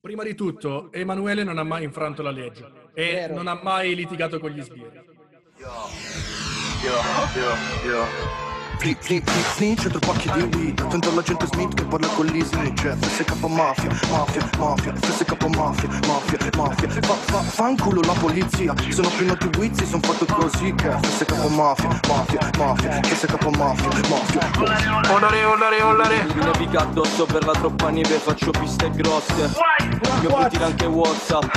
Prima di tutto, Emanuele non ha mai infranto la legge e Vero. non ha mai litigato con gli sbirri. Yo, yo, yo. Fli, fli, fli, snitch, tre pacchi di weed Attento alla gente Smith che parla con gli snitch FSK mafia, mafia, mafia FSK mafia, mafia, mafia. Fa, fa, fanculo la polizia Sono pieno di wizzi, son fatto così che FSK mafia, mafia, mafia FSK mafia, mafia. Olare, olare, olare. Mi nevica addosso per la troppa neve Faccio piste grosse. Mi puoi dire anche Whatsapp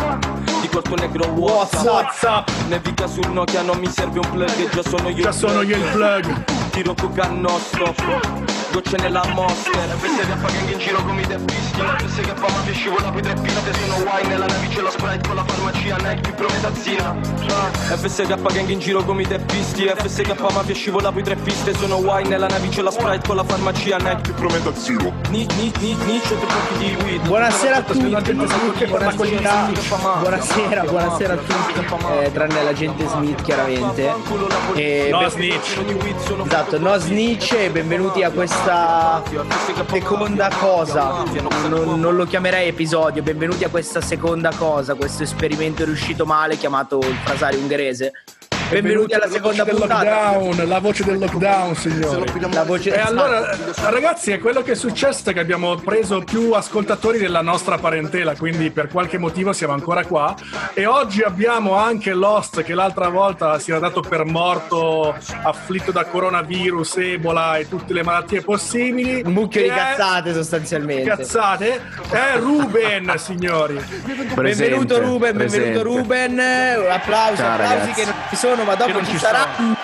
Di corto negro Whatsapp WhatsApp! Nevica sul Nokia non mi serve un plug Già sono io Già sono io il plug! Tiro coca non stop Gocce nella monster FS che gang in giro come i teppisti. FS che fa mafia scivola poi tre piste Sono wine nella nave c'è la sprite con la farmacia Nike più prometazzina FS che gang in giro come i teppisti. FS che fa mafia scivola poi tre piste Sono wine nella nave c'è la sprite con la farmacia Nike. Più weed. Buonasera a tutti, la gente Smith che parla con gli buonasera, buonasera, buonasera a tutti, eh, tranne la gente Smith chiaramente. E No ben- snitch! Esatto, no snitch e benvenuti a questa seconda cosa. Non, non lo chiamerei episodio, benvenuti a questa seconda cosa, questo esperimento riuscito male chiamato il frasario ungherese. Benvenuti alla seconda voce del puntata. lockdown, la voce del lockdown, signori. La voce E allora, ragazzi, è quello che è successo che abbiamo preso più ascoltatori della nostra parentela, quindi per qualche motivo siamo ancora qua. E oggi abbiamo anche Lost, che l'altra volta si era dato per morto, afflitto da coronavirus, Ebola e tutte le malattie possibili. un mucchio di cazzate sostanzialmente. Cazzate, è Ruben, signori. Benvenuto Ruben, presente. benvenuto Ruben. Applausi, Ciao, applausi ragazzi. che non ci sono, ma Che dopo ci saranno.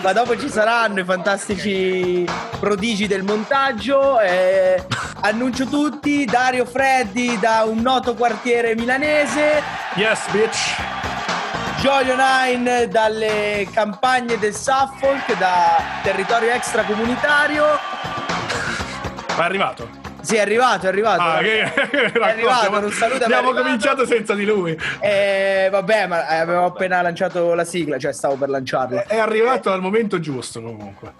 Ma dopo ci saranno i fantastici prodigi del montaggio. eh, annuncio tutti: Dario Freddi da un noto quartiere milanese, Yes, bitch. Giolio Nine dalle campagne del Suffolk, da territorio extracomunitario. È arrivato. Sì, è arrivato, è arrivato. Ah, che... è arrivato, un saluto. è Abbiamo arrivato. cominciato senza di lui. Eh, vabbè, ma avevo appena lanciato la sigla, cioè stavo per lanciarla. È arrivato al momento giusto comunque.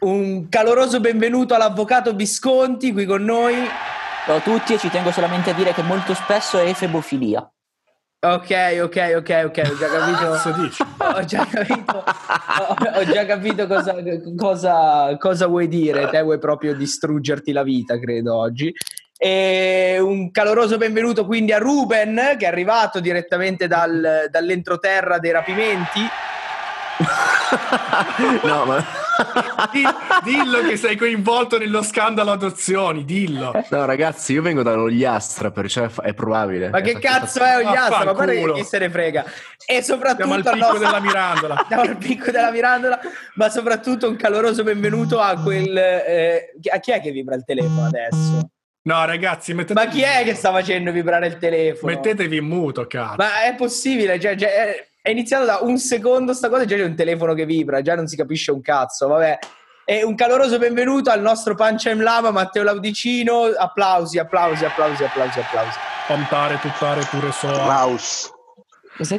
Un caloroso benvenuto all'avvocato Visconti qui con noi. Ciao a tutti e ci tengo solamente a dire che molto spesso è efebofilia. Ok, ok, ok, ok, ho già capito. Cosa dici? Ho già capito, ho, ho già capito cosa, cosa, cosa vuoi dire. Te vuoi proprio distruggerti la vita, credo, oggi. E un caloroso benvenuto quindi a Ruben, che è arrivato direttamente dal- dall'entroterra dei rapimenti. No, ma... Di- dillo che sei coinvolto nello scandalo adozioni, dillo. No, ragazzi, io vengo dall'Ogliastra, perciò è, fa- è probabile. Ma che cazzo è Ogliastra? Ma guarda chi se ne frega. E soprattutto Siamo al al picco nostro- della Mirandola. Siamo al picco della Mirandola, ma soprattutto un caloroso benvenuto a quel... eh, a chi è che vibra il telefono adesso? No, ragazzi, mettete- Ma chi è che sta facendo vibrare il telefono? mettetevi in muto, cazzo. Ma è possibile? Cioè, cioè, è- iniziato da un secondo sta cosa e già c'è un telefono che vibra, già non si capisce un cazzo, vabbè. E un caloroso benvenuto al nostro Pancia Lama, Matteo Laudicino. Applausi, applausi, applausi, applausi, applausi. Pontare, tuttare, pure so. Che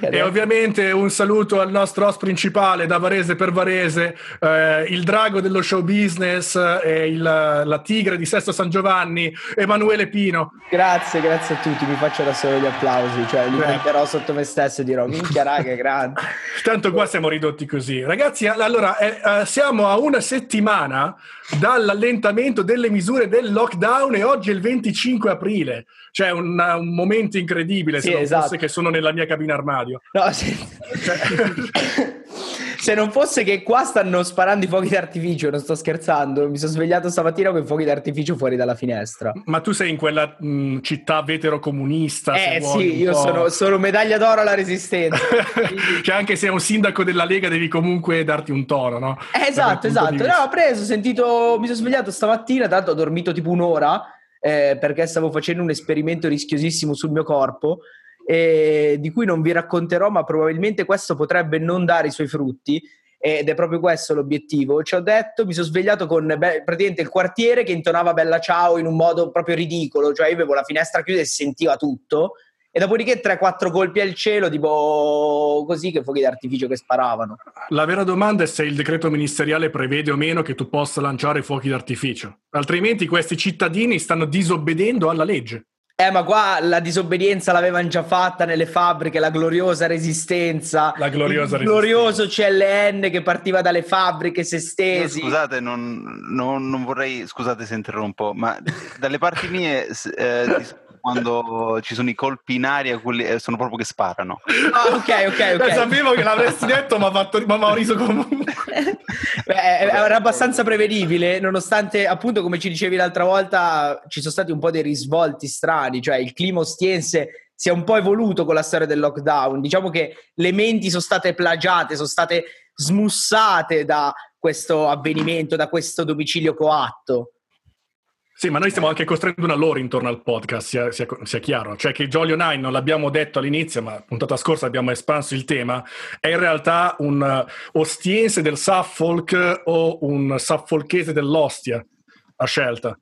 E ovviamente un saluto al nostro host principale da Varese per Varese, eh, il drago dello show business e il- la tigre di Sesto San Giovanni, Emanuele Pino. Grazie, grazie a tutti, mi faccio da solo gli applausi, cioè li Beh. metterò sotto me stesso e dirò minchia raga, grande. Tanto qua siamo ridotti così. Ragazzi, allora eh, eh, siamo a una settimana dall'allentamento delle misure del lockdown e oggi è il 25 aprile. Cioè un, un momento incredibile Sì, se non esatto. fosse che sono nella mia cabina armadio. No, se... se non fosse che qua stanno sparando i fuochi d'artificio, non sto scherzando, mi sono svegliato stamattina con i fuochi d'artificio fuori dalla finestra. Ma tu sei in quella mh, città vetero-comunista? Eh vuoi, sì, io sono, sono medaglia d'oro alla resistenza. Che anche se è un sindaco della Lega devi comunque darti un tono, no? Eh, esatto, esatto. No, ho preso, ho sentito, mi sono svegliato stamattina, tanto ho dormito tipo un'ora eh, perché stavo facendo un esperimento rischiosissimo sul mio corpo eh, di cui non vi racconterò, ma probabilmente questo potrebbe non dare i suoi frutti ed è proprio questo l'obiettivo. Ci ho detto, mi sono svegliato con beh, praticamente il quartiere che intonava Bella Ciao in un modo proprio ridicolo, cioè io avevo la finestra chiusa e si sentiva tutto. E dopodiché 3-4 colpi al cielo, tipo così, che fuochi d'artificio che sparavano. La vera domanda è se il decreto ministeriale prevede o meno che tu possa lanciare fuochi d'artificio. Altrimenti questi cittadini stanno disobbedendo alla legge. Eh, ma qua la disobbedienza l'avevano già fatta nelle fabbriche, la gloriosa resistenza. La gloriosa il glorioso CLN che partiva dalle fabbriche se stesi. scusate, non, non- non vorrei, scusate se interrompo, ma dalle parti mie, eh, di- quando ci sono i colpi in aria, quelli eh, sono proprio che sparano. Ah, ok, ok, ok. Eh, sapevo che l'avresti detto, ma fatto- ma mi ho riso comunque. Beh, eh, era abbastanza prevedibile, nonostante appunto, come ci dicevi l'altra volta, ci sono stati un po' dei risvolti strani, cioè il clima ostiense si è un po' evoluto con la storia del lockdown. Diciamo che le menti sono state plagiate, sono state smussate da questo avvenimento, da questo domicilio coatto. Sì, ma noi stiamo anche costruendo una lore intorno al podcast, sia, sia- sia chiaro. Cioè che Jolly Nine non l'abbiamo detto all'inizio, ma puntata scorsa abbiamo espanso il tema, è in realtà un uh, ostiense del Suffolk o un suffolkese dell'Ostia, a scelta.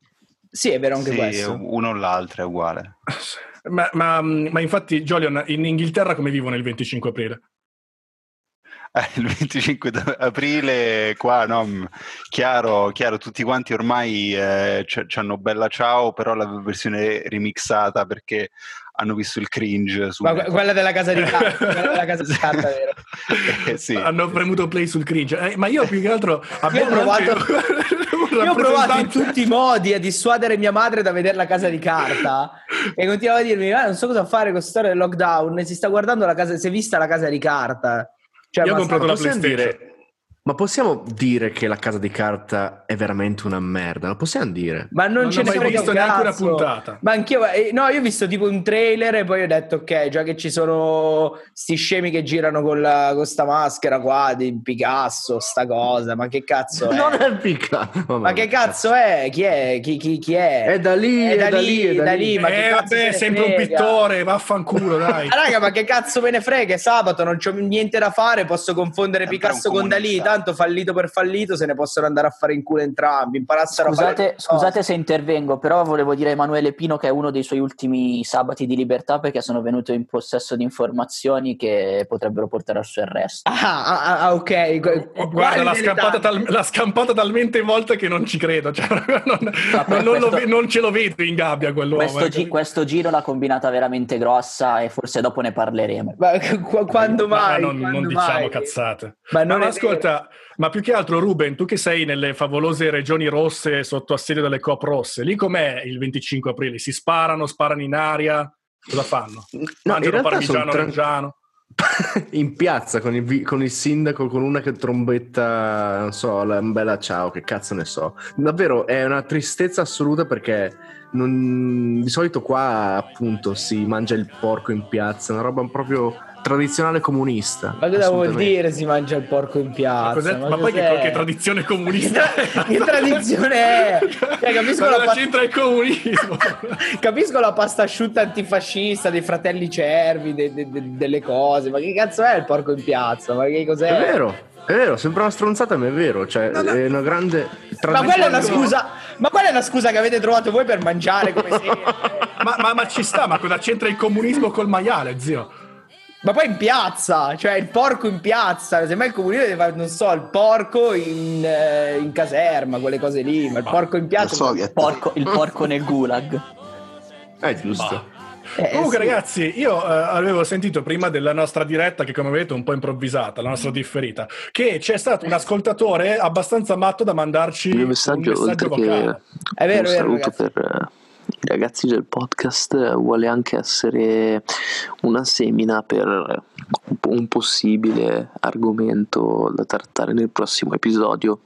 Sì, è vero anche Sì, questo. uno o l'altro è uguale. Ma, ma- ma infatti, Jolion, in Inghilterra come vivono il 25 aprile? Eh, il 25 d- aprile qua, no, mh, chiaro, chiaro, tutti quanti ormai eh, c- c'hanno bella ciao, però la versione remixata perché hanno visto il cringe su quella della casa di carta, della casa di carta, vero? Eh, sì. Hanno premuto play sul cringe. Eh, ma io più che altro abbiamo provato, io ho provato in tutti i modi a dissuadere mia madre da vedere la casa di carta e continuava a dirmi: "Ah, non so cosa fare con questa storia del lockdown. Si sta guardando la casa, si è vista la casa di carta. Cioè, Io ho comprato la PlayStation. dire- ma possiamo dire che la casa di carta è veramente una merda? Lo possiamo dire? Ma non, Non ce ho ne mai frega visto un neanche una puntata. Ma anch'io, eh, no, io ho visto tipo un trailer e poi ho detto, ok, già che ci sono sti scemi che girano con, la, con sta maschera qua di Picasso, sta cosa, ma che cazzo è? Non è picca. Ma che cazzo è? Chi è? Chi, chi, chi è? È da lì, È da lì, è da lì, ma che eh, vabbè, sempre un frega? pittore, vaffanculo, dai. Ah, raga, ma che cazzo me ne frega? È sabato, non c'ho niente da fare, posso confondere Picasso un con Dalì, comunista. Tanto fallito per fallito se ne possono andare a fare in culo entrambi, imparassero a fare Scusate, scusate se intervengo, però volevo dire a Emanuele Pino che è uno dei suoi ultimi sabati di libertà perché sono venuto in possesso di informazioni che potrebbero portare al suo arresto. Ah, ah, ah, ok. Gu- Guarda, quali l'ha scampata, tal- l'ha scampata talmente volte che non ci credo. Cioè, non, Ma non- non lo questo- ve- non ce lo vedo in gabbia quell'uomo. Questo, eh. gi- questo giro l'ha combinata veramente grossa e forse dopo ne parleremo. Ma qu- quando Ma mai? non, non Quando diciamo mai? cazzate. Ma non Ma ascolta, ma più che altro, Ruben, tu che sei nelle favolose regioni rosse sotto assedio delle COP rosse, lì com'è il 25 aprile? Si sparano, sparano in aria? Cosa fanno? No, Mangiano parmigiano tra- reggiano? in piazza con il, con il sindaco, con una che trombetta, non so, la bella ciao, che cazzo ne so. Davvero è una tristezza assoluta perché non- di solito qua appunto si mangia il porco in piazza, una roba proprio tradizionale comunista. Ma cosa vuol dire si mangia il porco in Ma, piazza? cos'è- ma poi che, che tradizione comunista? Che tradizione è? Cioè, capisco Ma la cosa pa- c'entra il comunismo? Capisco la pasta asciutta antifascista dei fratelli cervi, de- de- de- delle cose, ma che cazzo è il porco in piazza? Ma che cos'è? È vero, è vero, sembra una stronzata, ma è vero, cioè è una grande Ma quella è una tradizione. scusa, ma quella è una scusa che avete trovato voi per mangiare come sempre. ma, ma- ma ci sta, ma cosa c'entra il comunismo col maiale, zio? Ma poi in piazza, cioè il porco in piazza, semmai il comunista deve fare, non so, il porco in, eh, in caserma, quelle cose lì, ma il porco in piazza... Soviet. Porco- il porco nel gulag. È giusto. Eh, Comunque, sì. ragazzi, io eh, avevo sentito prima della nostra diretta, che come vedete è un po' improvvisata, la nostra differita, che c'è stato un ascoltatore abbastanza matto da mandarci Il mio un messaggio, messaggio vocale. È vero, un è vero, saluto ragazzi. per eh, i ragazzi del podcast, eh, vuole anche essere una semina per un po- un possibile argomento da trattare nel prossimo episodio.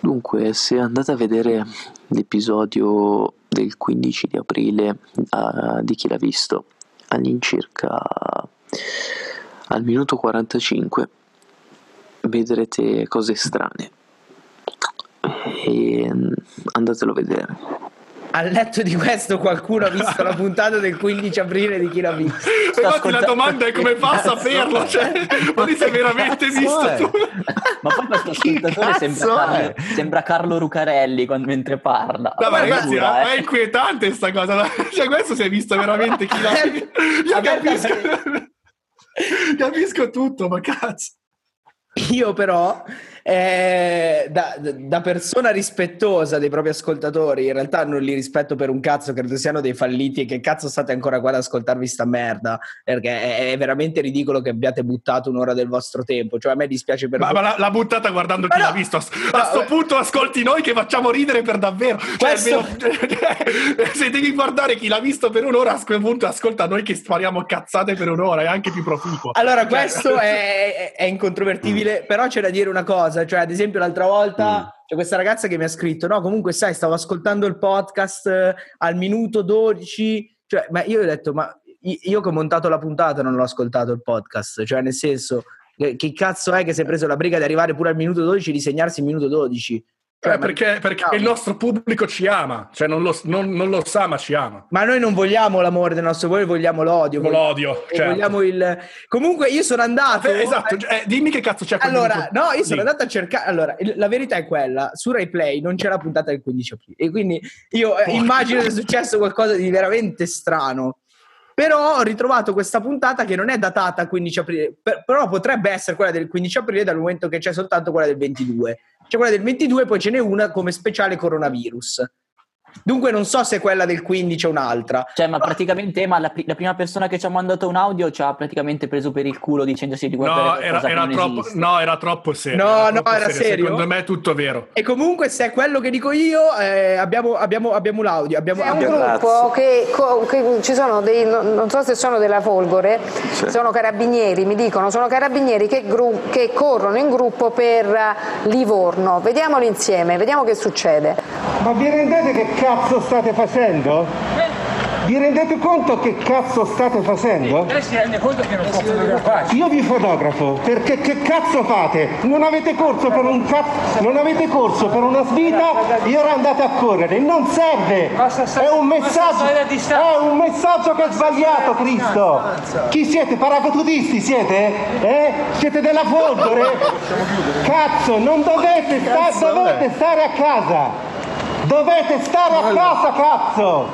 Dunque, se andate a vedere l'episodio del 15 di aprile eh, di chi l'ha visto, all'incirca al minuto 45 vedrete cose strane e mm, andatelo a vedere. Al letto di questo qualcuno ha visto la puntata del 15 aprile di chi l'ha visto. Infatti la domanda è come fa a saperlo, cioè, ma lì sei veramente visto è? tu? Ma poi questo ascoltatore sembra Carlo, è? sembra Carlo Rucarelli quando- mentre parla. No, ma ragazzi, Giura, è eh. inquietante sta cosa. Cioè, questo si è visto veramente chi l'ha Io capisco, capisco tutto, ma cazzo. Io però eh, da, da persona rispettosa dei propri ascoltatori, in realtà non li rispetto per un cazzo, credo siano dei falliti e che cazzo state ancora qua ad ascoltarvi sta merda, perché è, è veramente ridicolo che abbiate buttato un'ora del vostro tempo, cioè a me dispiace per Ma, ma l'ha, buttata guardando chi no. l'ha visto. A, No, a sto beh. punto ascolti noi che facciamo ridere per davvero. Cioè, Questo- almeno- se devi guardare chi l'ha visto per un'ora, a quel punto ascolta noi che spariamo cazzate per un'ora, è anche più proficuo. Allora, Cioè- questo è, è- è incontrovertibile, però c'è da dire una cosa, cioè ad esempio l'altra volta c'è questa ragazza che mi ha scritto, no, comunque sai, stavo ascoltando il podcast eh, al minuto 12, cioè, ma io ho detto, ma io che ho montato la puntata non l'ho ascoltato il podcast, cioè nel senso, che, che cazzo è che si è preso la briga di arrivare pure al minuto 12 e di segnarsi il minuto 12? Cioè, Eh, perché, perché il nostro pubblico ci ama, cioè non lo, non- non lo sa, ma ci ama. Ma noi non vogliamo l'amore del nostro voi, vogliamo l'odio. L'odio, certo. vogliamo il... Comunque io sono andato... Eh, esatto, eh, dimmi che cazzo c'è Allora, no, io sono lì. andato a cercare. Allora, la verità è quella: su Rai Play non c'è la puntata del 15 aprile. E quindi io Porca. immagino sia successo qualcosa di veramente strano. Però ho ritrovato questa puntata che non è datata al 15 aprile, per- però potrebbe essere quella del 15 aprile dal momento che c'è soltanto quella del 22. C'è quella del 22, poi ce n'è una come speciale coronavirus. Dunque non so se quella del 15 è un'altra. Cioè, ma praticamente, ma la, la prima persona che ci ha mandato un audio ci ha praticamente preso per il culo dicendosi di guardare No, era, che era troppo, esiste. no, era troppo serio. No, no, troppo era serio? Secondo me è tutto vero. E comunque, se è quello che dico io, eh, abbiamo, abbiamo, abbiamo l'audio. Abbiamo, È un abbiamo- gruppo che, co- che ci sono dei, non so se sono della Folgore, sono carabinieri, mi dicono, sono carabinieri che, gru- che corrono in gruppo per eh, Livorno. Vediamoli insieme, vediamo che succede. Ma vi rendete che cazzo state facendo? Vi rendete conto che cazzo state facendo? Lei si rende conto che non può fotografarci? Io vi fotografo perché che cazzo fate? Non avete corso per un cazzo, non avete corso per una svita e ora andate a correre. Non serve! È un messaggio, è un messaggio che è sbagliato, Cristo! Chi siete? Paracadutisti siete? Eh? Siete della Folgore? Cazzo, non dovete, sta- dovete stare a casa! Dovete stare a casa, cazzo!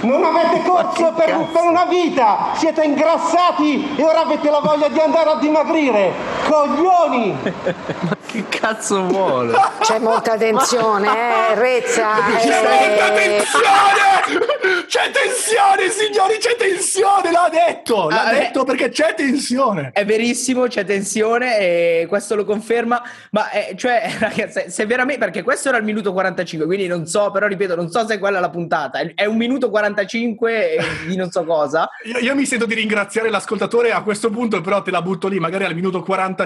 Non avete corso per, per una vita, siete ingrassati e ora avete la voglia di andare a dimagrire. Coglioni! Che cazzo vuole? C'è molta tensione, eh, Rezza. C'è eh, molta tensione! C'è tensione, signori, c'è tensione, l'ha detto! L'ha Ah, eh. detto perché c'è tensione! È verissimo, c'è tensione e questo lo conferma. Ma eh, cioè, ragazzi, se veramente perché questo era il minuto 45, quindi non so, però ripeto, non so se è quella la puntata. È, è un minuto 45 e di non so cosa. Io, io mi sento di ringraziare l'ascoltatore a questo punto, però te la butto lì, magari al minuto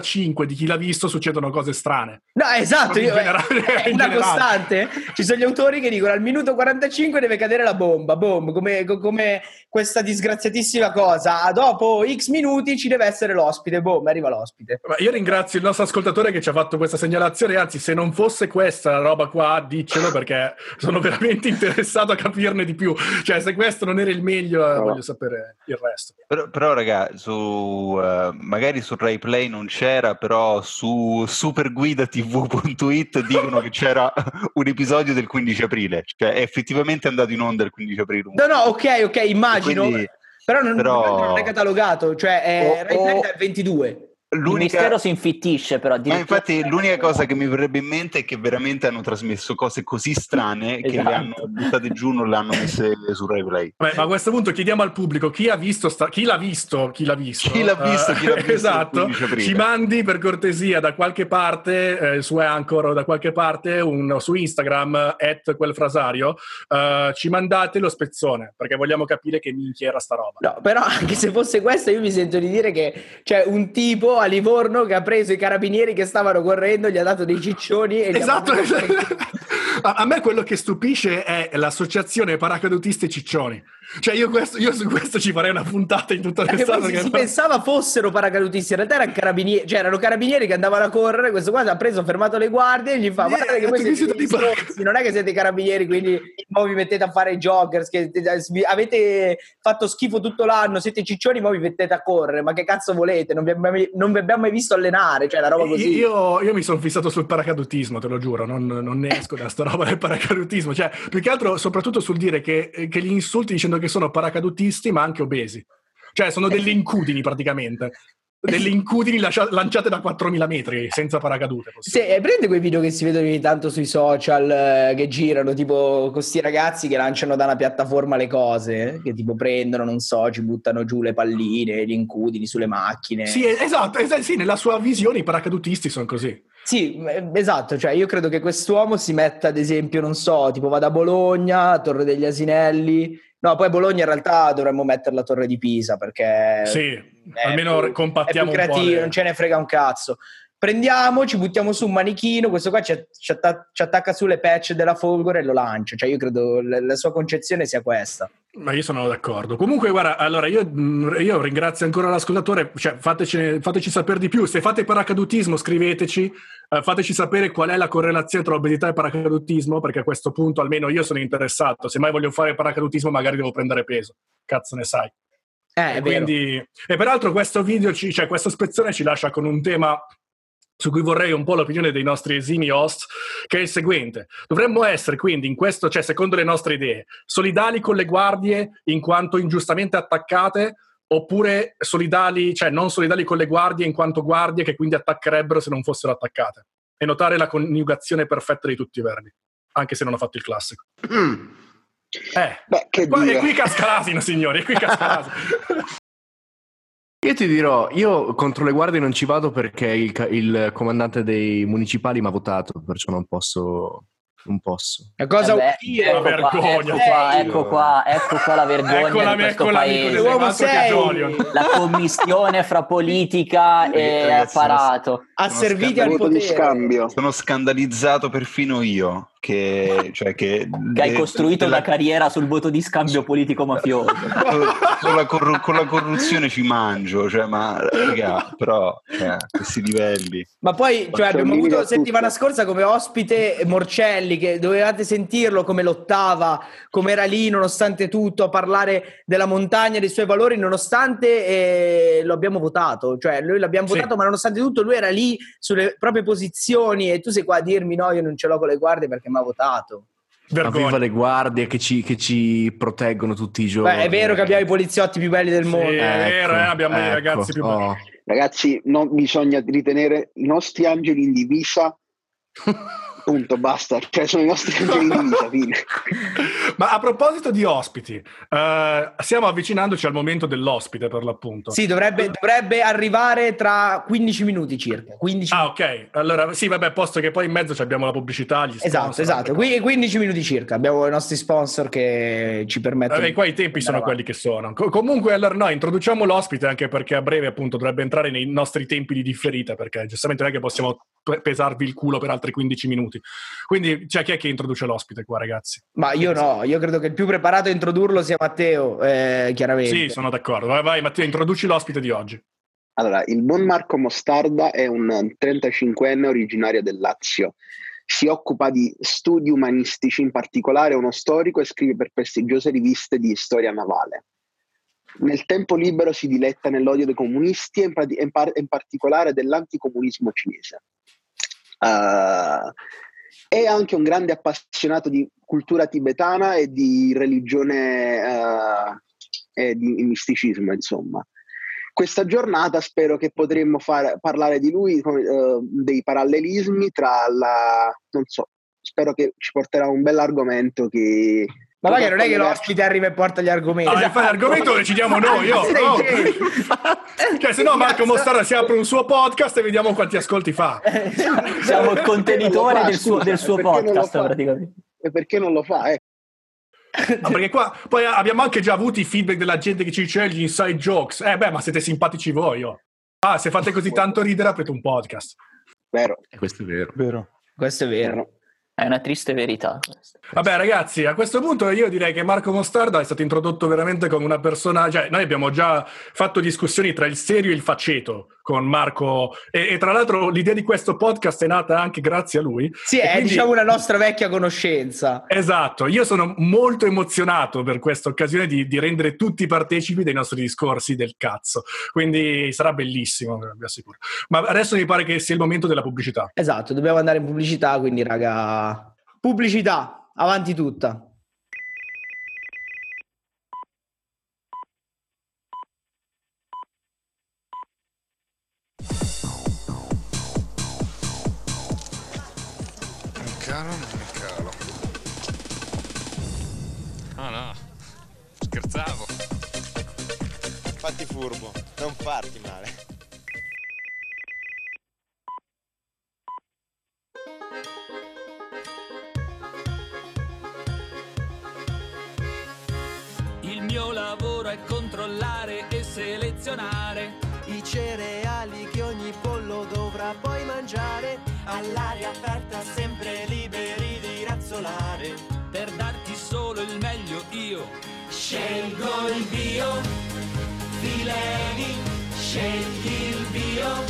45 di chi l'ha visto succedono cose strane. No, esatto, io- generale- è una generale. costante. Ci sono gli autori che dicono al minuto 45 deve cadere la bomba, boom, come, co- come questa disgraziatissima cosa. Dopo X minuti ci deve essere l'ospite, boom, arriva l'ospite. Ma Io ringrazio il nostro ascoltatore che ci ha fatto questa segnalazione, anzi se non fosse questa la roba qua, diccelo perché sono veramente interessato a capirne di più. Cioè se questo non era il meglio, eh, voglio sapere il resto. Però, però, raga, su, eh, magari su Rai Play non c'era, però su superguidatv.it dicono che c'era un episodio del 15 aprile, cioè è effettivamente andato in onda il 15 aprile. No, no, ok, ok, immagino. Quindi, però, non, però... non, è catalogato, cioè è oh, è 22. L'unica... Il mistero si infittisce però. Ma infatti l'unica cosa che mi verrebbe in mente è che veramente hanno trasmesso cose così strane esatto. che le esatto. hanno buttate giù, non le hanno messe su replay. Beh, ma a questo punto chiediamo al pubblico chi, ha visto sta... chi l'ha visto, chi l'ha visto. Chi l'ha visto, uh, chi l'ha eh, visto. esatto, ci mandi per cortesia da qualche parte, eh, su Anchor o da qualche parte, un, su Instagram, at quel frasario, uh, eh, ci mandate lo spezzone, perché vogliamo capire che minchia era sta roba. No, però anche se fosse questo io mi sento di dire che cioè, un tipo a Livorno che ha preso i carabinieri che stavano correndo, gli ha dato dei ciccioni e Esatto, a a, a me quello che stupisce è l'associazione paracadutisti ciccioni. Cioè io, questo- io su questo ci farei una puntata in tutta Perché l'estate. poi si, perché- si pensava fossero paracadutisti, in realtà erano carabinieri, cioè erano carabinieri che andavano a correre. Questo qua ha preso, fermato le guardie e gli fa: Eh, Guardate che voi siete dei stronzi, non è che siete carabinieri, quindi mo vi mettete a fare i joggers. Che vi- avete fatto schifo tutto l'anno, siete ciccioni, mo vi mettete a correre. Ma che cazzo volete? Non vi abbiamo, non vi abbiamo mai visto allenare, cioè la roba così. Io, io mi sono fissato sul paracadutismo, te lo giuro, non, non ne esco da sta roba del paracadutismo. Cioè, più che altro, soprattutto sul dire che, che gli insulti dicendo che sono paracadutisti, ma anche obesi. Cioè, sono delle incudini praticamente. delle incudini lascia- lanciate da 4.000 metri senza paracadute. Sì, prende quei video che si vedono ogni tanto sui social eh, che girano, tipo questi ragazzi che lanciano da una piattaforma le cose, eh, che tipo prendono, non so, ci buttano giù le palline, gli incudini sulle macchine. Sì, es- esatto, es- sì, nella sua visione i paracadutisti sono così. Sì, eh, esatto, cioè io credo che quest'uomo si metta ad esempio, non so, tipo vada a Bologna, Torre degli Asinelli, no, poi Bologna in realtà dovremmo mettere la Torre di Pisa perché Sì, almeno compattiamo più un po' creativo, le- non ce ne frega un cazzo. Prendiamo, ci buttiamo su un manichino, questo qua ci, atta- ci attacca sulle patch della Folgore e lo lancia, cioè io credo la, la sua concezione sia questa. Ma io sono d'accordo. Comunque, guarda, allora io, mh, io ringrazio ancora l'ascoltatore, cioè fateci, fateci sapere di più. Se fate paracadutismo, scriveteci, eh, fateci sapere qual è la correlazione tra obesità e paracadutismo, perché a questo punto almeno io sono interessato. Se mai voglio fare paracadutismo, magari devo prendere peso. Cazzo ne sai. Eh, e, quindi, e peraltro questo video, ci, cioè questo spezzone ci lascia con un tema su cui vorrei un po' l'opinione dei nostri esimi host, che è il seguente. Dovremmo essere quindi in questo, cioè secondo le nostre idee, solidali con le guardie in quanto ingiustamente attaccate, oppure solidali, cioè non solidali con le guardie in quanto guardie che quindi attaccherebbero se non fossero attaccate. E notare la coniugazione perfetta di tutti i verbi, anche se non ho fatto il classico. Eh, Beh, che e qua- e qui casca l'asino, signori, e qui casca l'asino. Io ti dirò, io contro le guardie non ci vado perché il, il comandante dei municipali mi ha votato, perciò non posso. Non posso. È cosa Eh beh, vuol dire? ecco, qua, ecco, qua, ecco qua, ecco qua la vergogna Ecco la di questo ecco paese. Uomo sei! La commistione fra politica e apparato. Asserviti al Voto di potere. scambio. Sono scandalizzato perfino io che, cioè, che, Che hai costruito della- una carriera sul voto di scambio politico mafioso. con, la corru- con la corruzione ci mangio, cioè, ma raga, però cioè, a questi livelli. Ma poi cioè, abbiamo avuto settimana tutto. scorsa come ospite Morcelli, che dovevate sentirlo come lottava, come era lì nonostante tutto a parlare della montagna, dei suoi valori, nonostante eh, lo abbiamo votato. Cioè, noi l'abbiamo Sì. votato, ma nonostante tutto lui era lì sulle proprie posizioni e tu sei qua a dirmi no, io non ce l'ho con le guardie perché mi ha votato. Ma Vergogna. viva le guardie che ci, che ci proteggono tutti i giorni. Beh, è vero che abbiamo i poliziotti più belli del Sì, mondo. è vero, eh, abbiamo dei ecco. ragazzi più belli. Oh. Ragazzi, non bisogna ritenere i nostri angeli in divisa. Punto, basta. Cioè, sono i nostri fine. Ma a proposito di ospiti, eh, stiamo avvicinandoci al momento dell'ospite per l'appunto. Sì, dovrebbe, dovrebbe arrivare tra 15 minuti circa. 15 Ah, ok. Allora, sì, vabbè, posto che poi in mezzo ci abbiamo la pubblicità. Gli Esatto, sponsor, esatto. anche Qui 15 minuti circa. Abbiamo i nostri sponsor che ci permettono. Vabbè, qua i tempi sono andare quelli che sono. Co- comunque, allora, no, introduciamo l'ospite anche perché a breve, appunto, dovrebbe entrare nei nostri tempi di differita, perché giustamente non è che possiamo pesarvi il culo per altri 15 minuti. Quindi, cioè, chi è che introduce l'ospite qua, ragazzi? Ma io no, io credo che il più preparato a introdurlo sia Matteo, eh, chiaramente. Sì, sono d'accordo. Vai, vai, Matteo, introduci l'ospite di oggi. Allora, il buon Marco Mostarda è un 35enne originario del Lazio. Si occupa di studi umanistici, in particolare uno storico, e scrive per prestigiose riviste di storia navale. Nel tempo libero si diletta nell'odio dei comunisti e in, par- in particolare dell'anticomunismo cinese. Uh, è anche un grande appassionato di cultura tibetana e di religione uh, e di misticismo, insomma. Questa giornata spero che potremmo far, parlare di lui, uh, dei parallelismi tra la... non so, spero che ci porterà un bell'argomento che... Ma che non è che l'ospite arriva e porta gli argomenti. Ah, infatti l'argomento lo decidiamo noi, io. Sei no. Cioè, se no Marco Mostarda si apre un suo podcast e vediamo quanti ascolti fa. Siamo il contenitore fa, del suo, del suo podcast, praticamente. E perché non lo fa? Eh, No, perché qua poi abbiamo anche già avuto i feedback della gente che ci dice "Eh, gli inside jokes. Eh beh, ma siete simpatici voi, oh. Ah, se fate così tanto ridere aprite un podcast. vero. E questo è vero. Vero. Questo è vero. È una triste verità. Vabbè, ragazzi, a questo punto io direi che Marco Mostarda è stato introdotto veramente come una persona. Cioè, noi abbiamo già fatto discussioni tra il serio e il faceto con Marco. E, e tra l'altro l'idea di questo podcast è nata anche grazie a lui. Sì, è quindi- diciamo una nostra vecchia conoscenza. Esatto, io sono molto emozionato per questa occasione di, di rendere tutti partecipi dei nostri discorsi del cazzo. Quindi sarà bellissimo, vi assicuro. Ma adesso mi pare che sia il momento della pubblicità. Esatto, dobbiamo andare in pubblicità, quindi raga, pubblicità, avanti tutta. Scherzavo. Fatti furbo, non farti male. Il mio lavoro è controllare e selezionare i cereali che ogni pollo dovrà poi mangiare. All'aria aperta, sempre liberi Scelgo il bio, Fileni, scegli il bio,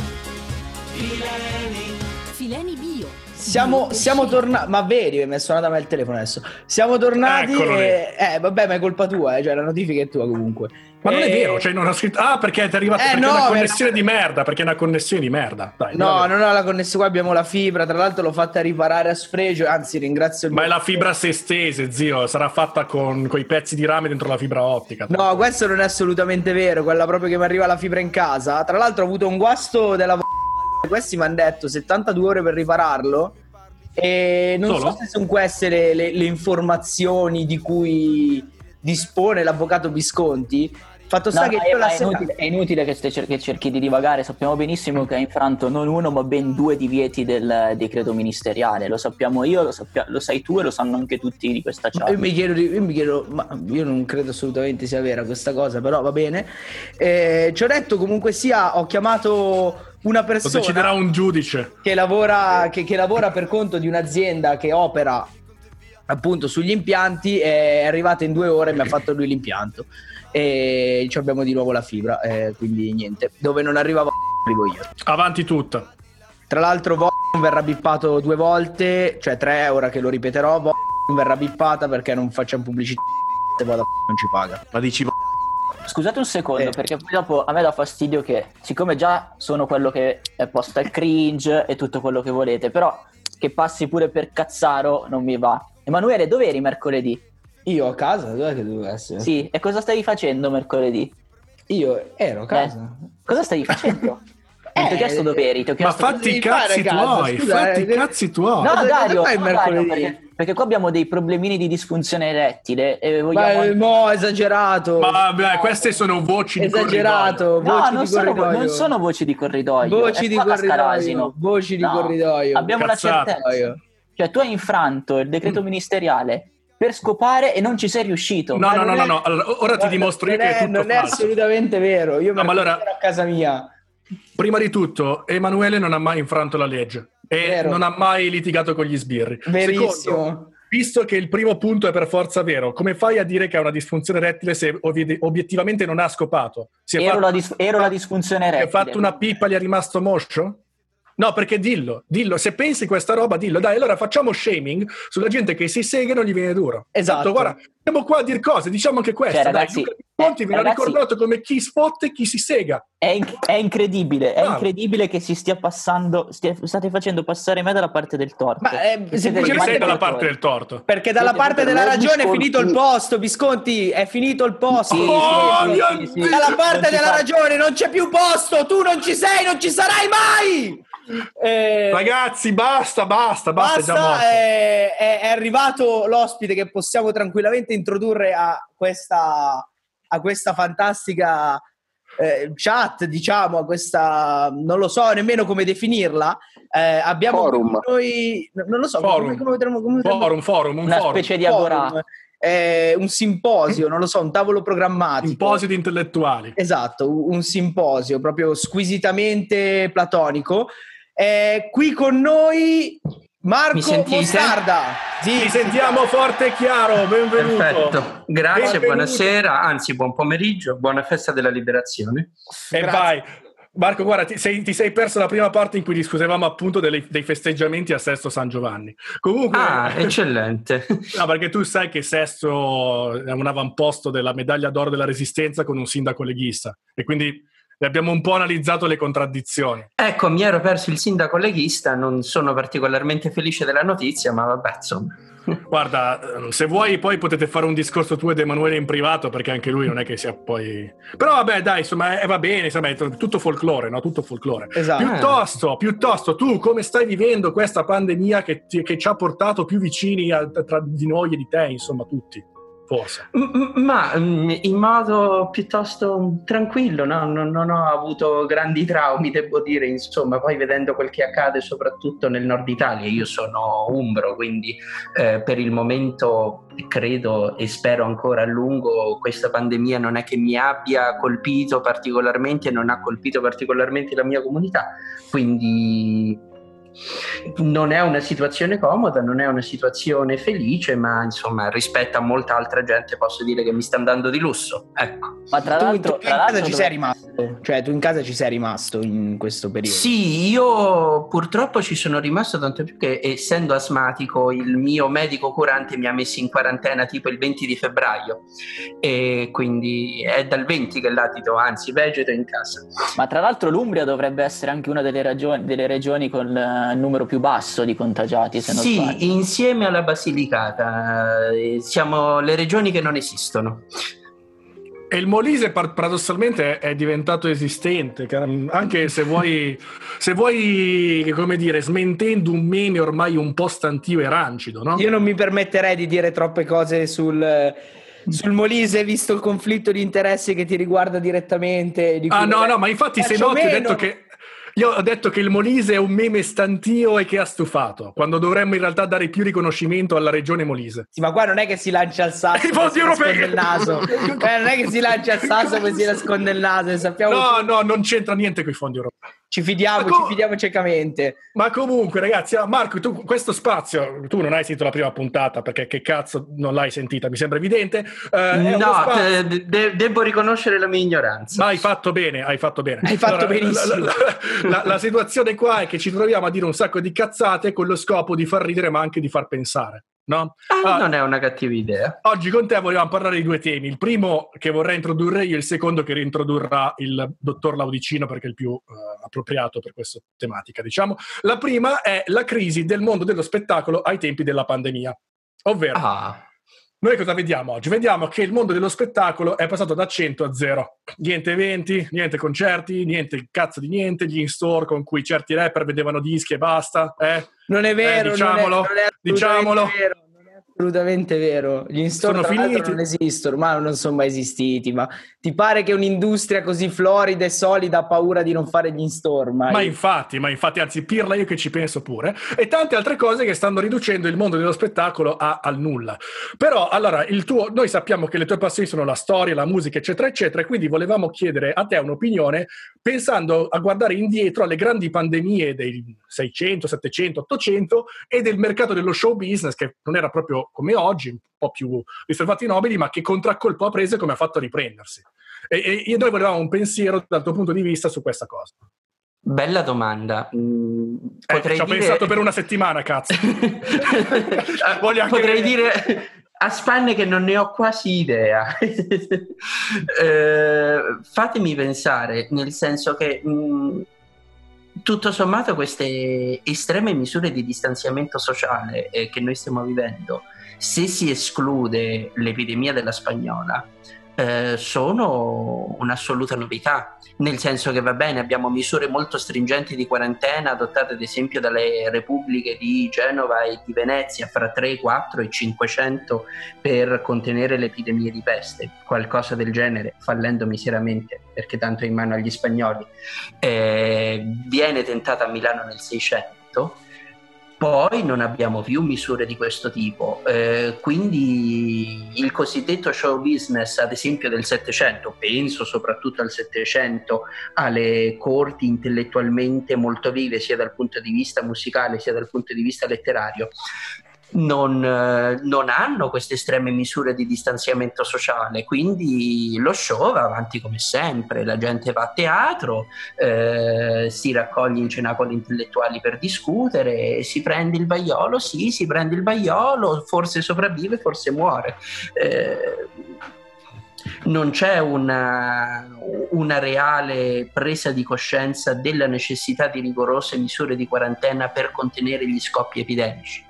Fileni. Fileni Bio. Siamo, siamo tornati, ma vedi, mi è suonata mai il telefono adesso. Siamo tornati e... Eh, vabbè, ma è colpa tua, eh, cioè la notifica è tua comunque. Ma non è vero, cioè non ho scritto. Ah, perché ti è arrivato Eh, perché no, è una connessione di merda. Perché è una connessione di merda. Dai, No, non ho la connessione, qua abbiamo la fibra, tra l'altro l'ho fatta riparare a sfregio, anzi ringrazio il Ma è mio- la fibra sestese, zio. Sarà fatta con i pezzi di rame dentro la fibra ottica. No, questo non è assolutamente vero, quella proprio che mi arriva la fibra in casa. Tra l'altro ho avuto un guasto della questi mi hanno detto 72 ore per ripararlo e non Solo? so se sono queste le, le- le informazioni di cui dispone l'avvocato Visconti. Fatto sta No, che ma io è, è sera- inutile, è inutile che, cer- che cerchi di divagare. Sappiamo benissimo che ha infranto non uno, ma ben due divieti del decreto ministeriale. Lo sappiamo io, lo, sappia- lo sai tu e lo sanno anche tutti di questa chat. Io mi, chiedo, io mi chiedo, ma io non credo assolutamente sia vera questa cosa, però va bene. Eh, ci ho detto comunque sia, ho chiamato una Lo persona deciderà un giudice. che lavora, che, che lavora per conto di un'azienda che opera appunto sugli impianti, è arrivata in due ore e mi ha fatto lui l'impianto. E ci abbiamo di nuovo la fibra, eh, quindi niente. Dove non arrivava arrivo io. Avanti tutta. Tra l'altro Vodafone verrà bippato due volte, cioè tre, ora che lo ripeterò, Vodafone verrà bippata perché non facciamo pubblicità e Vodafone non ci paga. Ma dici Scusate un secondo, Eh. perché poi dopo a me dà fastidio che, siccome già sono quello che è posta il cringe e tutto quello che volete, però che passi pure per cazzaro non mi va. Emanuele, dove eri mercoledì? Io a casa? Dov'è che dovevo essere? Sì, e cosa stavi facendo mercoledì? Io ero a casa. Cosa stavi facendo? Non ti ho Eh, chiesto dove eri, ti ho Ma chiesto fatti i cazzi tuoi. Scusa, Fatti i eh, cazzi tuoi. No, Dario, no, mercoledì? Dario, perché, perché qua abbiamo dei problemini di disfunzione erettile e Ma vogliamo... eh, mo, esagerato. Ma vabbè, queste sono voci di esagerato. No, non sono, corridoio. non sono voci di corridoio. Voci è di corridoio. Voci di No, corridoio. Abbiamo Cazzate. la certezza. Cioè, tu hai infranto il decreto ministeriale per scopare e non ci sei riuscito. No, Ma no, no, no, è- no. Allora, ora ti Guarda, dimostro io che è è, tutto non è falso. assolutamente vero. Io No, me ma lo allora- a casa mia. Prima di tutto, Emanuele non ha mai infranto la legge e Vero. non ha mai litigato con gli sbirri. Verissimo. Secondo, visto che il primo punto è per forza vero, come fai a dire che ha una disfunzione erettile se ovvi- obiettivamente non ha scopato? Si è Ero, fatto, la dis- ero la disfunzione si è fatto una pippa e gli è rimasto moscio? No, perché dillo, dillo, se pensi questa roba, dillo. Dai, allora facciamo shaming sulla gente che si sega e non gli viene duro. Esatto. Tanto, guarda, siamo qua a dire cose, diciamo anche questo. Cioè, dai, ragazzi, Luca Visconti eh, viene ragazzi- ricordato come chi sfotte e chi si sega. È, inc- è incredibile, è Bravo. incredibile che si stia passando, stia- state facendo passare me dalla parte del torto. Ma, eh, semplicemente Perché sei dalla parte del torto. Perché dalla Siete parte della Visconti. ragione è finito il posto, Visconti, è finito il posto. Oh, sì, sì, mio sì, sì. Dio! Dalla parte della fa- ragione non c'è più posto, tu non ci sei, non ci sarai mai. Eh, Ragazzi, basta, basta, basta. Basta, è, è- è arrivato l'ospite che possiamo tranquillamente introdurre a questa, a questa fantastica eh, chat, diciamo, a questa, non lo so nemmeno come definirla. Eh, abbiamo Forum. noi, non lo so, Forum. come, come potremmo- come potremmo- Forum, forum, un Una forum. specie di forum, eh, un simposio, non lo so, un tavolo programmatico. Simposio di intellettuali. Esatto, un simposio proprio squisitamente platonico. Eh, qui con noi Marco Mi? Mostarda. Ti sentiamo forte e chiaro, benvenuto. Perfetto, grazie, Benvenuto. buonasera, anzi buon pomeriggio, buona festa della liberazione. E vai. Marco, guarda, ti sei, ti sei perso la prima parte in cui discutevamo appunto delle- dei festeggiamenti a Sesto San Giovanni. Comunque, Ah, eccellente. no, perché tu sai che Sesto è un avamposto della medaglia d'oro della Resistenza con un sindaco leghista e quindi abbiamo un po' analizzato le contraddizioni. Ecco, mi ero perso il sindaco leghista, non sono particolarmente felice della notizia, ma vabbè, insomma. Guarda, ehm, se vuoi poi potete fare un discorso tu ed Emanuele in privato perché anche lui non è che sia poi... Però vabbè dai, insomma, eh, va bene, insomma, è tutto folklore, no? Tutto folklore. Esatto. Piuttosto, piuttosto, tu come stai vivendo questa pandemia che, ti- che ci ha portato più vicini a- tra di noi e di te, insomma, tutti, forse. Ma mm, in modo piuttosto tranquillo, no? non, non ho avuto grandi traumi, devo dire, insomma, poi vedendo quel che accade soprattutto nel nord Italia, io sono umbro, quindi eh, per il momento credo e spero ancora a lungo questa pandemia non è che mi abbia colpito particolarmente, non ha colpito particolarmente la mia comunità, quindi non è una situazione comoda, non è una situazione felice, ma insomma rispetto a molta altra gente posso dire che mi sta andando di lusso. Ecco. Ma tra Tu, l'altro, tu in tra casa l'altro ci dove- sei rimasto? Cioè, tu in casa ci sei rimasto in questo periodo? Sì, io purtroppo ci sono rimasto tanto più che essendo asmatico il mio medico curante mi ha messo in quarantena tipo il 20 di febbraio e quindi è dal 20 che latito, anzi vegeto in casa. Ma tra l'altro l'Umbria dovrebbe essere anche una delle, ragioni- delle regioni con numero più basso di contagiati, se non sbaglio. Sì, insieme alla Basilicata eh, siamo le regioni che non esistono. E il Molise par- paradossalmente è diventato esistente, car- anche se vuoi, se vuoi, come dire, smentendo un meme ormai un po' stantio e rancido, no? Io non mi permetterei di dire troppe cose sul, sul Molise, visto il conflitto di interessi che ti riguarda direttamente. di Ah no, no, ma infatti se Faccio noti ho detto che io ho detto che il Molise è un meme stantio e che ha stufato, quando dovremmo in realtà dare più riconoscimento alla regione Molise. Sì, ma qua non è che si lancia il sasso I fondi europei! il naso. Eh, non è che si lancia il sasso e si nasconde il naso. Sappiamo No, no, non c'entra niente con i fondi europei. Ci fidiamo, Ma co- ci fidiamo ciecamente. Ma comunque, ragazzi, ah, Marco, tu questo spazio, tu non hai sentito la prima puntata perché che cazzo non l'hai sentita, mi sembra evidente. Eh, no, spazio- de- de- devo riconoscere la mia ignoranza. Ma hai fatto bene, hai fatto bene. Hai fatto Allora, benissimo. La, la- la- la situazione qua è che ci troviamo a dire un sacco di cazzate con lo scopo di far ridere ma anche di far pensare. No? Ah, Ah, non è una cattiva idea. Oggi con te volevamo parlare di due temi. Il primo che vorrei introdurre io, il secondo che reintrodurrà il dottor Laudicino perché è il più eh, appropriato per questa tematica. Diciamo. La prima è la crisi del mondo dello spettacolo ai tempi della pandemia. Ovvero, Ah, noi cosa vediamo oggi? Vediamo che il mondo dello spettacolo è passato da 100 a 0. Niente eventi, niente concerti, niente cazzo di niente, gli in-store con cui certi rapper vedevano dischi e basta. Eh? Non è vero, Eh, diciamolo, non è, non è diciamolo. vero. Assolutamente vero. Gli in-store Sono finiti. non esistono, ma non sono mai esistiti. Ma ti pare che un'industria così florida e solida ha paura di non fare gli in-store? Mai? Ma infatti, ma infatti, anzi, pirla io che ci penso pure, e tante altre cose che stanno riducendo il mondo dello spettacolo a- al nulla. Però, allora, il tuo, noi sappiamo che le tue passioni sono la storia, la musica, eccetera, eccetera, e quindi volevamo chiedere a te un'opinione pensando a guardare indietro alle grandi pandemie dei 600, 700, 800 e del mercato dello show business, che non era proprio come oggi, un po' più riservato ai nobili, ma che contraccolpo ha preso e come ha fatto a riprendersi. E, e- noi volevamo un pensiero dal tuo punto di vista su questa cosa. bella domanda. Mm, Eh, potrei ci ho dire... pensato per una settimana, cazzo. Potrei dire a spanne che non ne ho quasi idea. Eh, fatemi pensare, nel senso che mh, tutto sommato queste estreme misure di distanziamento sociale eh, che noi stiamo vivendo, se si esclude l'epidemia della spagnola, eh, sono un'assoluta novità, nel senso che va bene, abbiamo misure molto stringenti di quarantena adottate ad esempio dalle repubbliche di Genova e di Venezia fra 3, 4 e 500 per contenere le epidemie di peste, qualcosa del genere, fallendo miseramente perché tanto è in mano agli spagnoli, eh, viene tentata a Milano nel 600. Poi non abbiamo più misure di questo tipo, eh, quindi il cosiddetto show business, ad esempio del Settecento, penso soprattutto al Settecento, alle corti intellettualmente molto vive sia dal punto di vista musicale sia dal punto di vista letterario, non, eh, non hanno queste estreme misure di distanziamento sociale, quindi lo show va avanti come sempre, la gente va a teatro, eh, si raccoglie in cenacoli intellettuali per discutere, si prende il vaiolo, sì, si prende il vaiolo, forse sopravvive, forse muore. Eh, non c'è una, una reale presa di coscienza della necessità di rigorose misure di quarantena per contenere gli scoppi epidemici.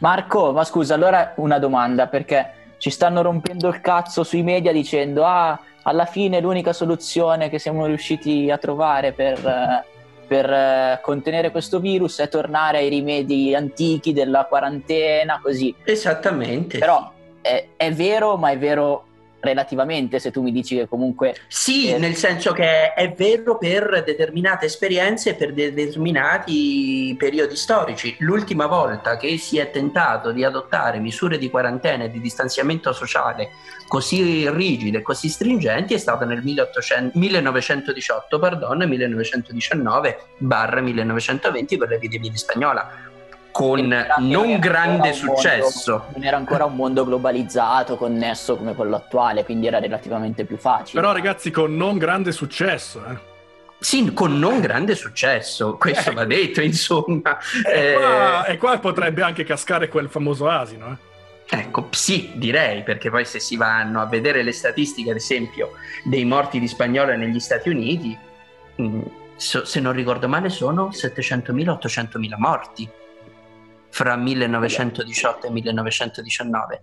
Marco, ma scusa, allora una domanda, perché ci stanno rompendo il cazzo sui media dicendo ah, alla fine l'unica soluzione che siamo riusciti a trovare per, eh, per eh, contenere questo virus è tornare ai rimedi antichi della quarantena, così. Esattamente. Però è, è vero, ma è vero relativamente se tu mi dici che comunque... Sì, eh, nel senso che è vero per determinate esperienze e per de- determinati periodi storici. L'ultima volta che si è tentato di adottare misure di quarantena e di distanziamento sociale così rigide, così stringenti è stato nel 1800 1918, perdono, 1919-1920 per l'epidemia di spagnola con era- non grande un mondo- successo. non era ancora un mondo globalizzato, connesso come quello attuale, quindi era relativamente più facile. Però ragazzi con non grande successo. Eh. Sì, con non grande successo, questo va detto, insomma. E, Eh, qua, e qua potrebbe anche cascare quel famoso asino. Eh. Ecco, sì, direi, perché poi se si vanno a vedere le statistiche, ad esempio, dei morti di spagnolo negli Stati Uniti, mh, so- se non ricordo male sono 700.000-800.000 morti fra 1918 e 1919.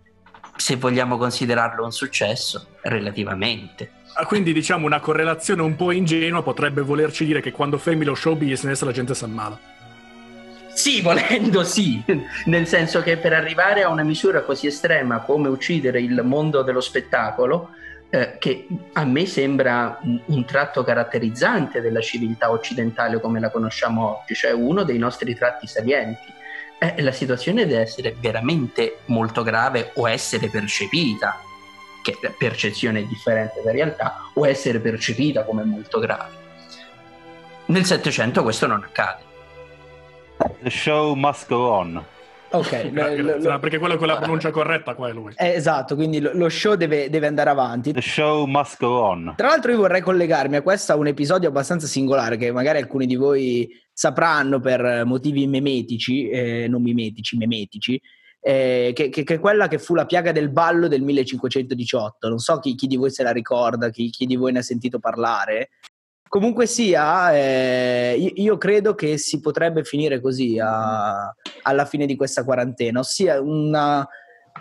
Se vogliamo considerarlo un successo, relativamente. Ah, Quindi diciamo una correlazione un po' ingenua potrebbe volerci dire che quando fermi lo show business la gente si ammala. Sì, volendo sì, nel senso che per arrivare a una misura così estrema come uccidere il mondo dello spettacolo, eh, che a me sembra un, un tratto caratterizzante della civiltà occidentale come la conosciamo oggi, cioè uno dei nostri tratti salienti, eh, la situazione deve essere veramente molto grave o essere percepita, che percezione è differente da realtà, o essere percepita come molto grave. Nel Settecento questo non accade. The show must go on. Ok, lo- lo- perché quello con la pronuncia corretta qua è lui. eh, esatto, quindi lo, lo show deve, deve andare avanti. The show must go on. Tra l'altro io vorrei collegarmi a questo a un episodio abbastanza singolare che magari alcuni di voi sapranno per motivi memetici, eh, non mimetici, memetici, eh, che, che- che è quella che fu la piaga del ballo del 1518. Non so chi, chi di voi se la ricorda, chi, chi di voi ne ha sentito parlare. Comunque sia, eh, io, credo che si potrebbe finire così a- alla fine di questa quarantena, ossia una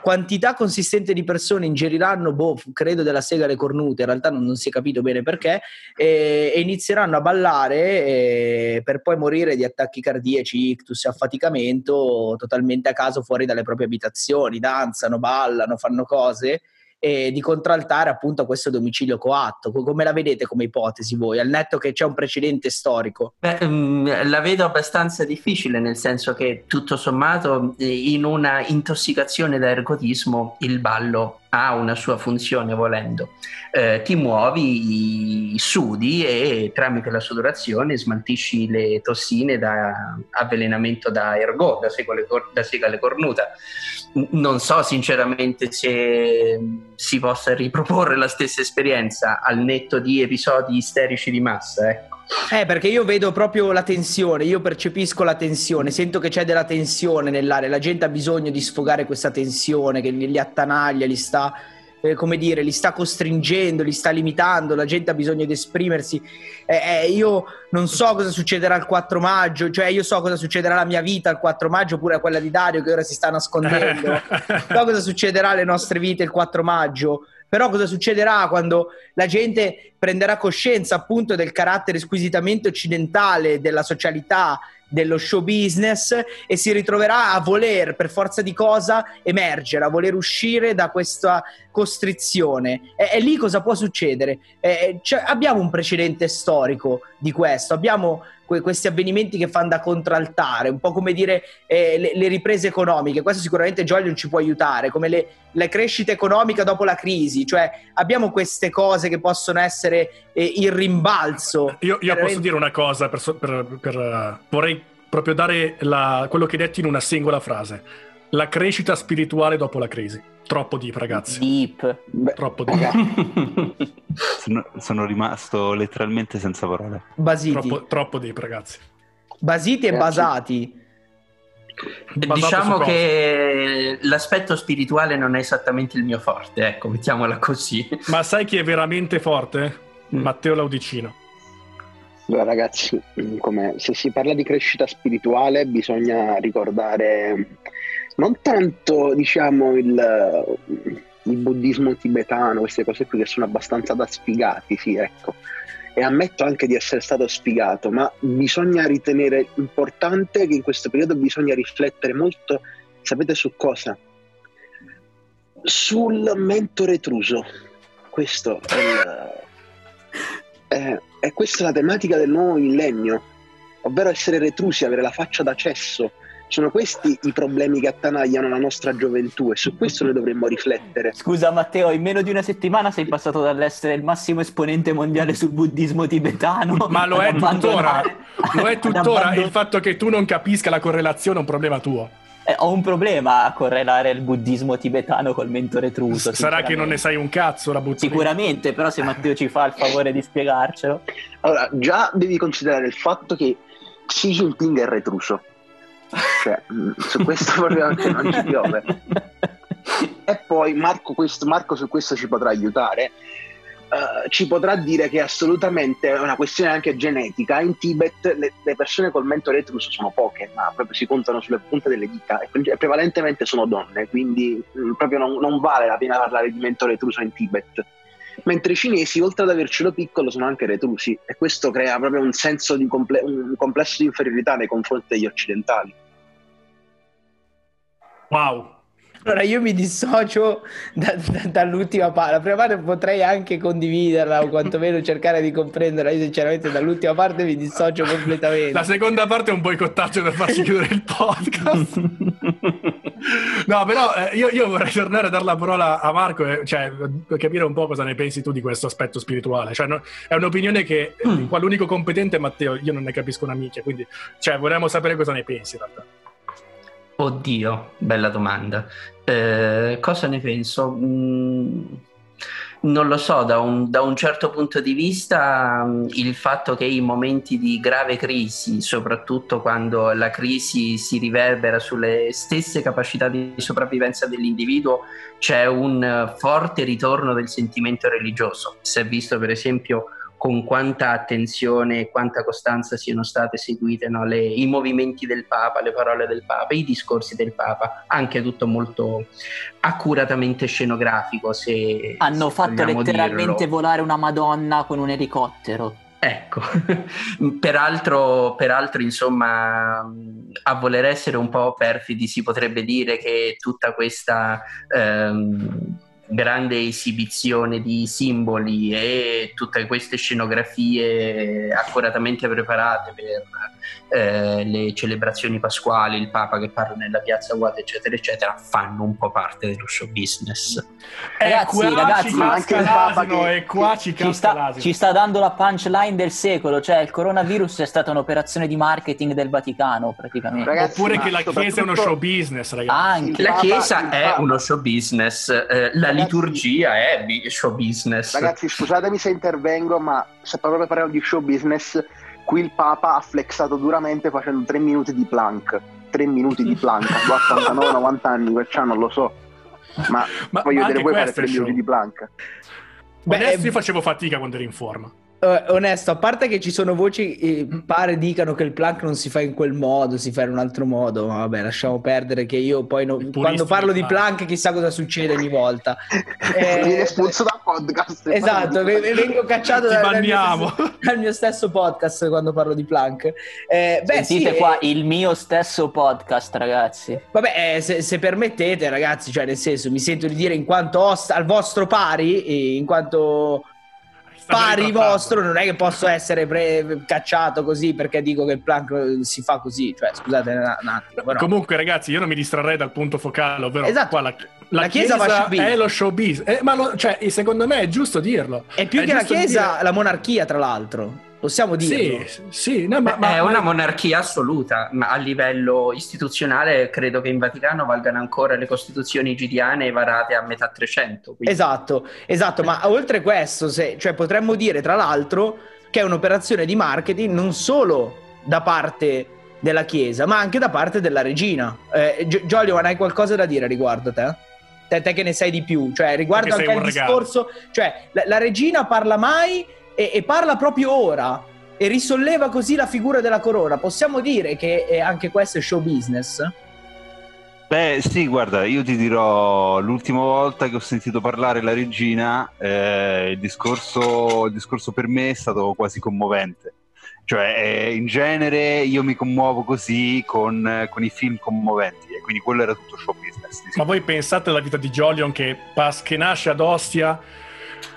quantità consistente di persone ingeriranno, boh, credo della sega alle cornute, in realtà non, non si è capito bene perché, e, e inizieranno a ballare eh, per poi morire di attacchi cardiaci, ictus e affaticamento totalmente a caso fuori dalle proprie abitazioni, danzano, ballano, fanno cose e di contraltare appunto questo domicilio coatto. Co- Come la vedete come ipotesi voi, al netto che c'è un precedente storico? Beh, mm, la vedo abbastanza difficile, nel senso che tutto sommato eh, in una intossicazione da ergotismo il ballo ha una sua funzione volendo. Eh, ti muovi, sudi e tramite la sudorazione smaltisci le tossine da avvelenamento da ergot, da sega alle, cor- da sega alle cornuta. Non so sinceramente se si possa riproporre la stessa esperienza al netto di episodi isterici di massa. Ecco. Eh, perché io vedo proprio la tensione, io percepisco la tensione, sento che c'è della tensione nell'aria, la gente ha bisogno di sfogare questa tensione che li, li attanaglia, li sta, eh, come dire, li sta costringendo, li sta limitando, la gente ha bisogno di esprimersi. Eh, eh, io non so cosa succederà il 4 maggio, cioè io so cosa succederà alla mia vita il 4 maggio, oppure a quella di Dario che ora si sta nascondendo. so cosa succederà alle nostre vite il 4 maggio. Però cosa succederà quando la gente prenderà coscienza appunto del carattere squisitamente occidentale della socialità, dello show business e si ritroverà a voler per forza di cosa emergere, a voler uscire da questa costrizione. E, e lì cosa può succedere? Eh, cioè, abbiamo un precedente storico di questo, abbiamo que- questi avvenimenti che fanno da contraltare, un po' come dire eh, le, le riprese economiche. Questo sicuramente Joy non ci può aiutare, come le, la crescita economica dopo la crisi, cioè abbiamo queste cose che possono essere eh, il rimbalzo. Io, io posso dire una cosa, per, per- per, eh, vorrei proprio dare la- quello che hai detto in una singola frase. La crescita spirituale dopo la crisi. Troppo deep, ragazzi. Deep. Troppo deep. Sono, sono rimasto letteralmente senza parole. Basiti. troppo, troppo deep, ragazzi. Basiti e Ragazzi. basati. basato Diciamo che l'aspetto spirituale non è esattamente il mio forte, ecco, mettiamola così. Ma sai chi è veramente forte? Mm. Matteo Laudicino. Allora, ragazzi, come- se si parla di crescita spirituale bisogna ricordare non tanto, diciamo, il, il buddismo tibetano, queste cose qui che sono abbastanza da sfigati, sì, ecco. E ammetto anche di essere stato sfigato, ma bisogna ritenere importante che in questo periodo bisogna riflettere molto, sapete su cosa? Sul mentore etruso. Questo è il... Eh, e questa è la tematica del nuovo millennio, ovvero essere retrusi, avere la faccia da cesso. Sono questi i problemi che attanagliano la nostra gioventù e su questo noi dovremmo riflettere. Scusa Matteo, in meno di una settimana sei passato dall'essere il massimo esponente mondiale sul buddismo tibetano. Ma lo è tuttora. Lo è tuttora. abbandon- Il fatto che tu non capisca la correlazione è un problema tuo. Eh, ho un problema a correlare il buddismo tibetano col mentore truso. Sarà che non ne sai un cazzo, la butto. Sicuramente, però se Matteo ci fa il favore di spiegarcelo. Allora, già devi considerare il fatto che Xi Jinping è retruso. Cioè, mh, su questo proprio non ci piove. E poi Marco, questo- Marco su questo ci potrà aiutare. Eh, ci potrà dire che assolutamente è una questione anche genetica. In Tibet le, le persone col mentore etruso sono poche, ma proprio si contano sulle punte delle dita e pre- prevalentemente sono donne, quindi mh, proprio non, non vale la pena parlare di mentore etruso in Tibet. Mentre i cinesi, oltre ad avercelo piccolo, sono anche retrusi e questo crea proprio un senso di comple- un complesso di inferiorità nei confronti degli occidentali. Wow. Allora io mi dissocio da- da- dall'ultima parte. La prima parte potrei anche condividerla o quantomeno cercare di comprenderla. Io sinceramente dall'ultima parte mi dissocio completamente. La seconda parte è un boicottaggio per farci chiudere il podcast. No, però eh, io, io vorrei tornare a dare la parola a Marco e cioè, capire un po' cosa ne pensi tu di questo aspetto spirituale. Cioè, no- è un'opinione che Mm. qua l'unico competente è Matteo, io non ne capisco una minchia, quindi cioè, vorremmo sapere cosa ne pensi in realtà. Oddio, bella domanda. Eh, cosa ne penso? Mm, non lo so, da un, da un certo punto di vista, mm, il fatto che in momenti di grave crisi, soprattutto quando la crisi si riverbera sulle stesse capacità di sopravvivenza dell'individuo, c'è un forte ritorno del sentimento religioso. Si è visto, per esempio, con quanta attenzione e quanta costanza siano state seguite no, le- i movimenti del Papa, le parole del Papa, i discorsi del Papa, anche tutto molto accuratamente scenografico. Se, Hanno se fatto letteralmente dirlo. volare una Madonna con un elicottero. Ecco, peraltro, peraltro, insomma, a voler essere un po' perfidi, si potrebbe dire che tutta questa ehm, grande esibizione di simboli e tutte queste scenografie accuratamente preparate per eh, le celebrazioni pasquali, il Papa che parla nella piazza vuota, eccetera, eccetera, fanno un po' parte dello show business. Ragazzi, qua ragazzi, casca anche il Papa l'asino che- e qua ci Ci sta, ci sta dando la punchline del secolo, cioè il coronavirus è stata un'operazione di marketing del Vaticano praticamente. Ragazzi, Oppure che la Chiesa è uno show business, ragazzi. Anche. La Chiesa è uno show business, eh, la Ragazzi- liturgia è show business. Ragazzi, scusatemi se intervengo, ma se proprio parliamo di show business, qui il Papa ha flexato duramente facendo tre minuti di plank. Tre minuti di plank, a 89-90 anni, perciò non lo so. Ma, Ma- voglio ma vedere voi fare questo è tre show. minuti di plank. Beh, Onesto, io facevo fatica quando ero in forma. Eh, onesto, a parte che ci sono voci che pare dicano che il plank non si fa in quel modo, si fa in un altro modo, ma vabbè, lasciamo perdere che io poi puristi quando parlo di plank. plank chissà cosa succede ogni volta. Eh, Viene espulso dal podcast. Esatto, ve- vengo cacciato Ti dal, dal mio stesso, dal mio stesso podcast quando parlo di plank. Eh, beh, Sentite sì, qua eh, il mio stesso podcast, ragazzi. Vabbè, eh, se, se permettete, ragazzi, cioè nel senso, mi sento di dire in quanto host al vostro pari, in quanto pari vostro, non è che posso essere pre- cacciato così perché dico che il plank eh, si fa così. Cioè, scusate un, attimo. però. Comunque, ragazzi, io non mi distrarrei dal punto focale, ovvero Esatto. qua la, la La Chiesa showbiz. è lo showbiz. Eh, ma lo- cioè, secondo me è giusto dirlo. È più È che la Chiesa, dire- la monarchia, tra l'altro. Possiamo dirlo. Sì, sì, no, ma, Beh, ma- è una monarchia assoluta, ma a livello istituzionale credo che in Vaticano valgano ancora le costituzioni gidiane varate a metà 300. quindi- Esatto, esatto, ma oltre questo, se- cioè, potremmo dire tra l'altro che è un'operazione di marketing non solo da parte della Chiesa, ma anche da parte della regina. Eh, Giolio, hai qualcosa da dire riguardo te? Te, te che ne sai di più, cioè riguardo Perché anche al discorso, cioè la, la regina parla mai e, e parla proprio ora e risolleva così la figura della corona. Possiamo dire che anche questo è show business? Beh, sì, guarda, io ti dirò l'ultima volta che ho sentito parlare la regina, eh, il, discorso, il discorso per me è stato quasi commovente. Cioè, eh, in genere io mi commuovo così con, con i film commoventi, e quindi quello era tutto show business. Ma voi pensate alla vita di Jolion che, pas- che nasce ad Ostia,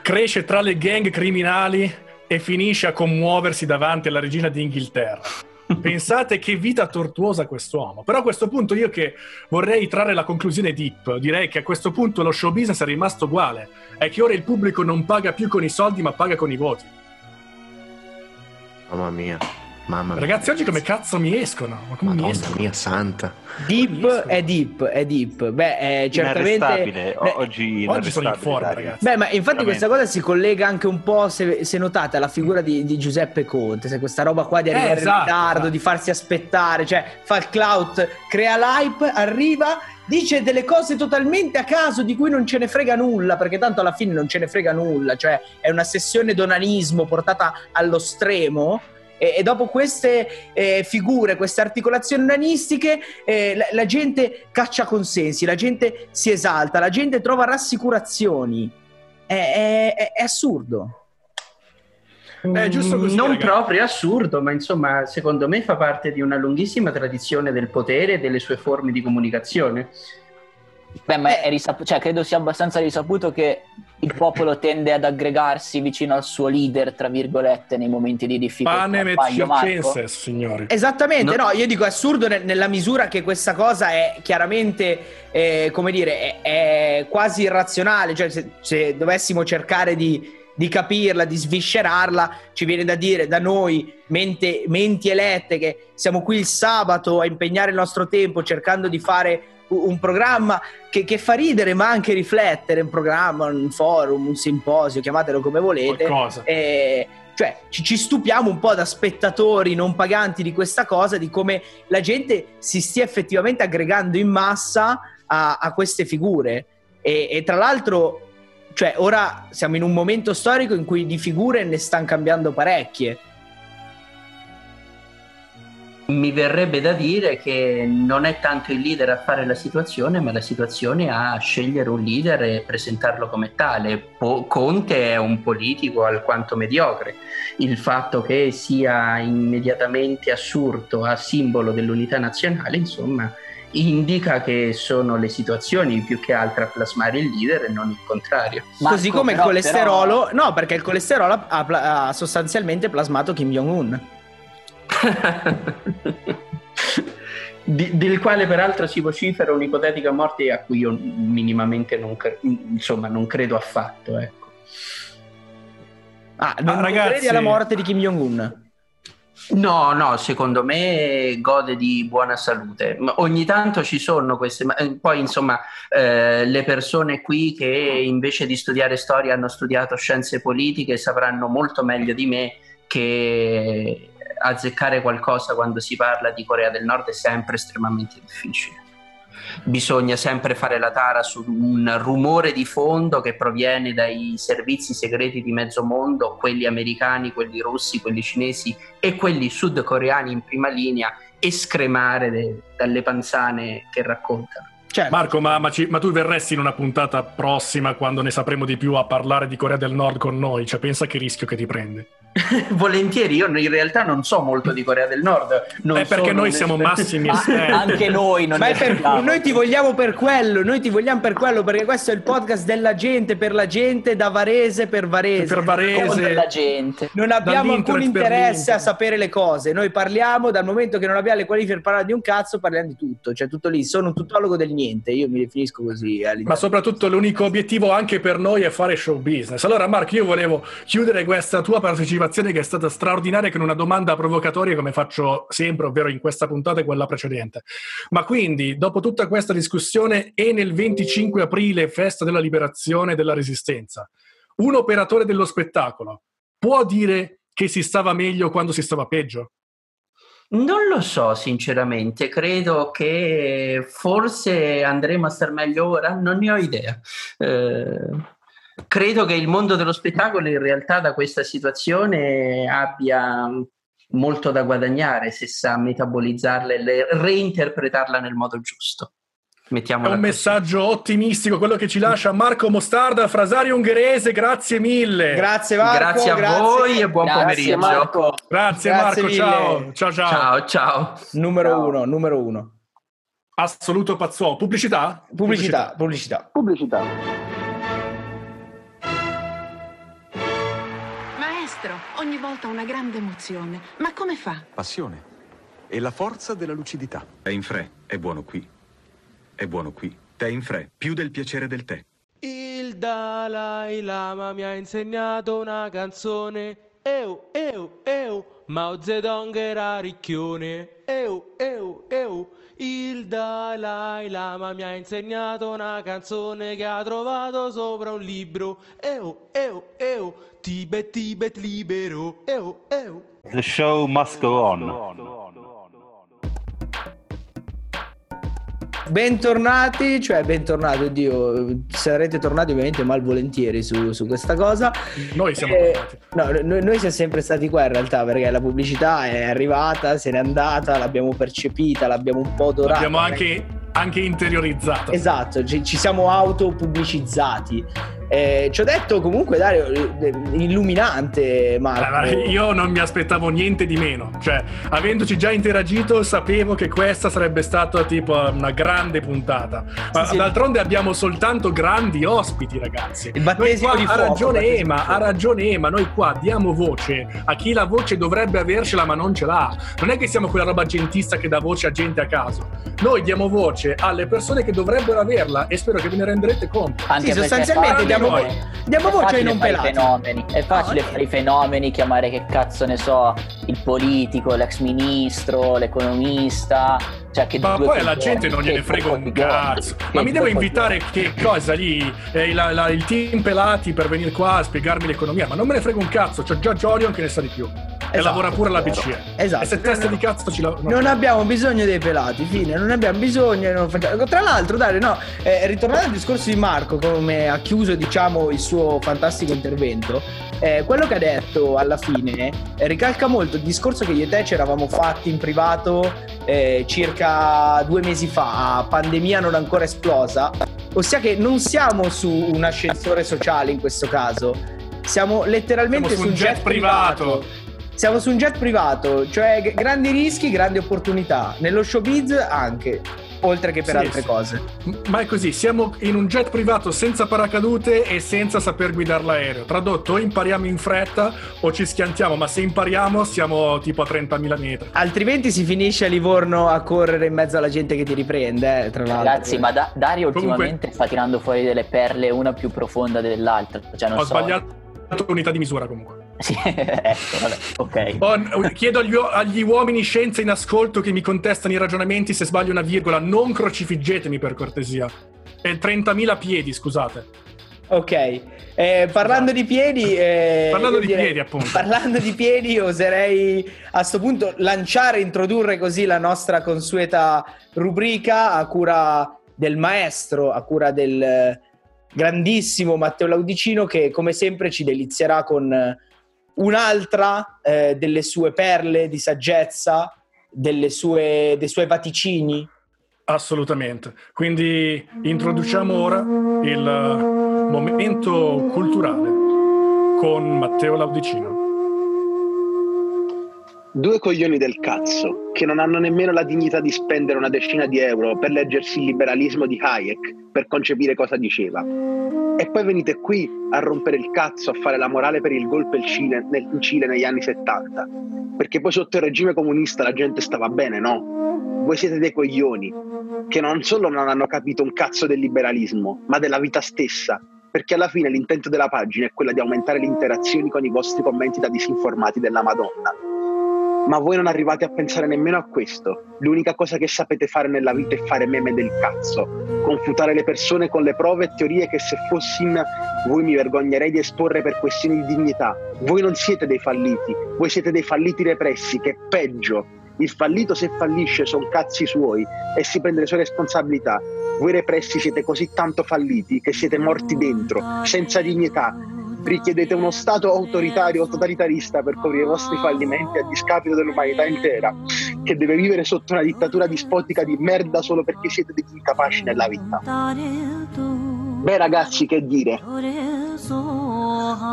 cresce tra le gang criminali e finisce a commuoversi davanti alla regina d'Inghilterra. Pensate che vita tortuosa quest'uomo. Però a questo punto io che vorrei trarre la conclusione deep, direi che a questo punto lo show business è rimasto uguale. È che ora il pubblico non paga più con i soldi ma paga con i voti. Mamma mia, mamma mia. Ragazzi, oggi come cazzo mi escono? Ma come mi Madonna escono? mia santa. Deep è deep, è deep. Beh, eh, certamente. Inarrestabile, o- oggi, oggi sono in forma, ragazzi. Beh, ma infatti Veramente. questa cosa si collega anche un po', se, se notate, alla figura di, di Giuseppe Conte, se questa roba qua di Eh, arrivare esatto, in ritardo, esatto. di farsi aspettare, cioè fa il clout, crea l'hype, arriva, dice delle cose totalmente a caso di cui non ce ne frega nulla, perché tanto alla fine non ce ne frega nulla, cioè è una sessione d'onanismo portata allo stremo. E, e dopo queste eh, figure, queste articolazioni onanistiche, eh, la, la gente caccia consensi, la gente si esalta, la gente trova rassicurazioni. È, è- è- assurdo. È giusto così, non ragazzi. proprio assurdo, ma insomma, secondo me fa parte di una lunghissima tradizione del potere e delle sue forme di comunicazione. Beh, ma è risaputo, cioè, credo sia abbastanza risaputo che il popolo tende ad aggregarsi vicino al suo leader, tra virgolette, nei momenti di difficoltà. Panem et signori. Esattamente, No. no, io dico assurdo ne- nella misura che questa cosa è chiaramente, eh, come dire, è, è quasi irrazionale, cioè se, se dovessimo cercare di, di capirla, di sviscerarla, ci viene da dire da noi, mente- menti elette, che siamo qui il sabato a impegnare il nostro tempo cercando di fare un programma che, che fa ridere ma anche riflettere, un programma, un forum, un simposio, chiamatelo come volete. Qualcosa. Eh, cioè ci, ci stupiamo un po' da spettatori non paganti di questa cosa, di come la gente si stia effettivamente aggregando in massa a, a queste figure. E, e tra l'altro, cioè, ora siamo in un momento storico in cui di figure ne stanno cambiando parecchie. Mi verrebbe da dire che non è tanto il leader a fare la situazione, ma la situazione a scegliere un leader e presentarlo come tale. Po- Conte è un politico alquanto mediocre. Il fatto che sia immediatamente assurdo a simbolo dell'unità nazionale, insomma, indica che sono le situazioni più che altro a plasmare il leader e non il contrario. Così come il però- colesterolo, no, perché il colesterolo ha, ha sostanzialmente plasmato Kim Jong-un. Di- del quale peraltro si vocifera un'ipotetica morte a cui io minimamente non, cre- insomma, non credo affatto. Ecco. Ah, non, non ragazzi- credi alla morte di Kim Jong-un? No, no, secondo me gode di buona salute. Ma ogni tanto ci sono queste, ma eh, poi insomma eh, le persone qui che invece di studiare storia hanno studiato scienze politiche sapranno molto meglio di me che azzeccare qualcosa quando si parla di Corea del Nord è sempre estremamente difficile. Bisogna sempre fare la tara su un rumore di fondo che proviene dai servizi segreti di mezzo mondo, quelli americani, quelli russi, quelli cinesi e quelli sudcoreani in prima linea, e scremare de- dalle panzane che raccontano. Marco, ma, ma ci- ma tu verresti in una puntata prossima quando ne sapremo di più a parlare di Corea del Nord con noi? Cioè, pensa che rischio che ti prendi. Volentieri, io in realtà non so molto di Corea del Nord. Non È perché noi siamo massimi esperti. Ma è per- noi ti vogliamo per quello, noi ti vogliamo per quello, perché questo è il podcast della gente, per la gente, da Varese per Varese. Per Varese. Della gente. Non abbiamo alcun interesse a sapere le cose. Noi parliamo dal momento che non abbiamo le qualifiche per parlare di un cazzo, parliamo di tutto. Cioè, tutto lì. Sono un tutologo del niente. Io mi definisco così. all'interno. Ma soprattutto l'unico obiettivo anche per noi è fare show business. Allora, Marco, io volevo chiudere questa tua partecipazione che è stata straordinaria con una domanda provocatoria come faccio sempre, ovvero in questa puntata e quella precedente. Ma quindi, dopo tutta questa discussione e nel 25 aprile, festa della liberazione e della resistenza, un operatore dello spettacolo può dire che si stava meglio quando si stava peggio? Non lo so, sinceramente. Credo che forse andremo a star meglio ora, non ne ho idea. Eh, credo che il mondo dello spettacolo in realtà da questa situazione abbia molto da guadagnare se sa metabolizzarla e reinterpretarla nel modo giusto. È Mettiamola un così. messaggio ottimistico quello che ci lascia Marco Mostarda, frasario ungherese, grazie mille. Grazie Marco, Grazie a voi e buon Grazie, pomeriggio. Marco. Grazie, Grazie Marco, mille. ciao. Ciao ciao. Ciao, ciao. Numero uno, numero uno. Assoluto pazzuo. Pubblicità? Pubblicità, pubblicità. Pubblicità. Maestro, volta una grande emozione. Ma come fa? Passione e la forza della lucidità. È in fre, è buono qui. È buono qui. Tè in fre, più del piacere del tè. Il Dalai Lama mi ha insegnato una canzone. Eu, eu, eu. Mao Zedong era ricchione. Eu, eu, eu. Il Dalai Lama mi ha insegnato una canzone che ha trovato sopra un libro. Eu, eu, eu. Tibet, Tibet libero. Eu, eu. The show must go on. Bentornati, cioè bentornati, oddio, sarete tornati ovviamente malvolentieri su, su questa cosa. Noi siamo Eh, tornati. No, noi, noi siamo sempre stati qua in realtà perché la pubblicità è arrivata, se n'è andata, l'abbiamo percepita, l'abbiamo un po' dorata. L'abbiamo anche, anche interiorizzata. Esatto, ci, ci siamo autopubblicizzati. Eh, ci ho detto comunque Dario, eh, illuminante Marco. Allora, io non mi aspettavo niente di meno, cioè, avendoci già interagito, sapevo che questa sarebbe stata tipo una grande puntata. Ma sì. D'altronde abbiamo soltanto grandi ospiti, ragazzi. Il battesimo Noi di qua, ha fuoco, ragione Ema, ha fuoco. ragione Ema, noi qua diamo voce a chi la voce dovrebbe avercela ma non ce l'ha. Non è che siamo quella roba gentista che dà voce a gente a caso. Noi diamo voce alle persone che dovrebbero averla e spero che ve ne renderete conto. Anche Sì, sostanzialmente è diamo, noi. diamo voce ai non pelati. fenomeni, è facile No, fare i fenomeni, chiamare che cazzo ne so, il politico, l'ex ministro, l'economista, cioè che Ma poi alla gente non gliene frega un coglioni, cazzo. Ma mi devo invitare che cosa lì? Eh, la- la- il team pelati per venire qua a spiegarmi l'economia. Ma non me ne frega un cazzo, c'ho già Jorion che ne sa di più. E Esatto, lavora pure alla vero. BCE. Esatto. E se testa di cazzo ci lavora. Non abbiamo bisogno dei pelati, fine, non abbiamo bisogno. non facciamo- Tra l'altro, Dario, no, eh, ritornando al discorso di Marco, come ha chiuso, diciamo, il suo fantastico intervento, eh, quello che ha detto alla fine eh, ricalca molto il discorso che io e te ci eravamo fatti in privato eh, circa due mesi fa, pandemia non ancora esplosa, ossia che non siamo su un ascensore sociale in questo caso, siamo letteralmente Siamo su un jet privato. Siamo su un jet privato, cioè g- grandi rischi, grandi opportunità. Nello showbiz anche, oltre che per Sì, altre sì. cose. Ma è così, siamo in un jet privato senza paracadute e senza saper guidare l'aereo. Tradotto, o impariamo in fretta o ci schiantiamo, ma se impariamo siamo tipo a 30.000 metri. Altrimenti si finisce a Livorno a correre in mezzo alla gente che ti riprende, eh, tra l'altro. Ragazzi, ma Da- Dario Comunque- ultimamente sta tirando fuori delle perle, una più profonda dell'altra. Cioè, non Ho so. sbagliato unità di misura comunque. Sì, ecco, vabbè, ok. Oh, chiedo agli, agli uomini scienza in ascolto che mi contestano i ragionamenti se sbaglio una virgola, non crocifiggetemi per cortesia. È 30.000 piedi, scusate. Ok, eh, parlando di piedi... eh, Parlando di direi- piedi, appunto. Parlando di piedi, oserei a sto punto lanciare, introdurre così la nostra consueta rubrica a cura del maestro, a cura del grandissimo Matteo Laudicino che come sempre ci delizierà con un'altra eh, delle sue perle di saggezza, sue, dei suoi vaticini. Assolutamente. Quindi introduciamo ora il momento culturale con Matteo Laudicino. Due coglioni del cazzo che non hanno nemmeno la dignità di spendere una decina di euro per leggersi il liberalismo di Hayek per concepire cosa diceva. E poi venite qui a rompere il cazzo, a fare la morale per il golpe in Cile, nel- in Cile negli anni 70. Perché poi sotto il regime comunista la gente stava bene, no? Voi siete dei coglioni che non solo non hanno capito un cazzo del liberalismo, ma della vita stessa. Perché alla fine l'intento della pagina è quella di aumentare le interazioni con i vostri commenti da disinformati della Madonna. Ma voi non arrivate a pensare nemmeno a questo. L'unica cosa che sapete fare nella vita è fare meme del cazzo. Confutare le persone con le prove e teorie che se fossi in voi mi vergognerei di esporre per questioni di dignità. Voi non siete dei falliti, voi siete dei falliti repressi, che è peggio. Il fallito se fallisce sono cazzi suoi e si prende le sue responsabilità. Voi repressi siete così tanto falliti che siete morti dentro, senza dignità. Richiedete uno Stato autoritario o totalitarista per coprire i vostri fallimenti a discapito dell'umanità intera, che deve vivere sotto una dittatura dispotica di merda solo perché siete degli incapaci nella vita. Beh ragazzi, che dire?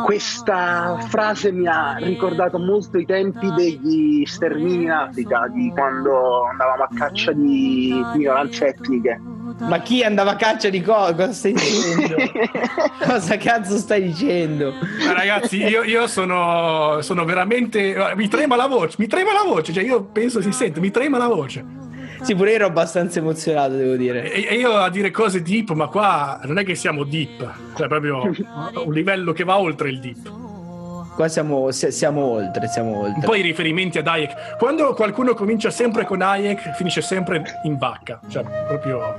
Questa frase mi ha ricordato molto i tempi degli stermini in Africa, di quando andavamo a caccia di minoranze etniche. Ma chi andava a caccia di cosa? Cosa stai dicendo? cosa cazzo stai dicendo? Ma ragazzi, io, io sono, sono veramente. Mi trema la voce, mi trema la voce, cioè io penso si sente, mi trema la voce. Sì, pure io ero abbastanza emozionato, devo dire. E, e io a dire cose deep, ma qua non è che siamo deep, cioè proprio un livello che va oltre il deep. Qua siamo, si- siamo oltre, siamo oltre. Poi i riferimenti ad Hayek. Quando qualcuno comincia sempre con Hayek, finisce sempre in vacca. Cioè, proprio.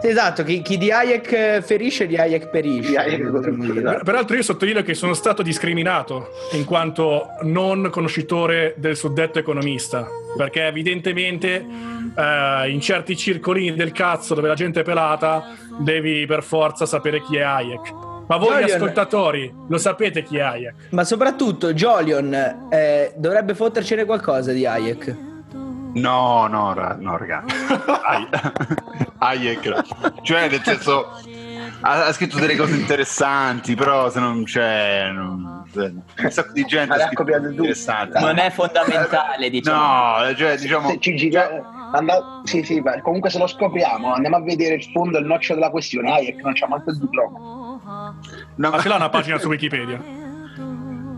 Esatto, chi, chi di Hayek ferisce, di Hayek perisce. potremmo dire. Peraltro io sottolineo che sono stato discriminato in quanto non conoscitore del suddetto economista, perché evidentemente eh, in certi circolini del cazzo dove la gente è pelata devi per forza sapere chi è Hayek. Ma voi Jolion- ascoltatori lo sapete chi è Hayek? Ma soprattutto Jolion eh, dovrebbe fottercene qualcosa di Hayek. No, no, ra- no, ragazzi. Hay- Hayek, cioè nel senso ha, ha scritto delle cose interessanti, però se non c'è non- un sacco di gente ha scritto cose interessanti. Non è fondamentale, diciamo. No, cioè diciamo Se ci gira- anda- sì, sì, beh, comunque se lo scopriamo, andiamo a vedere il fondo e il noccio della questione. Hayek non c'ha manco il diploma. No, Ma ce l'ha una pagina su Wikipedia?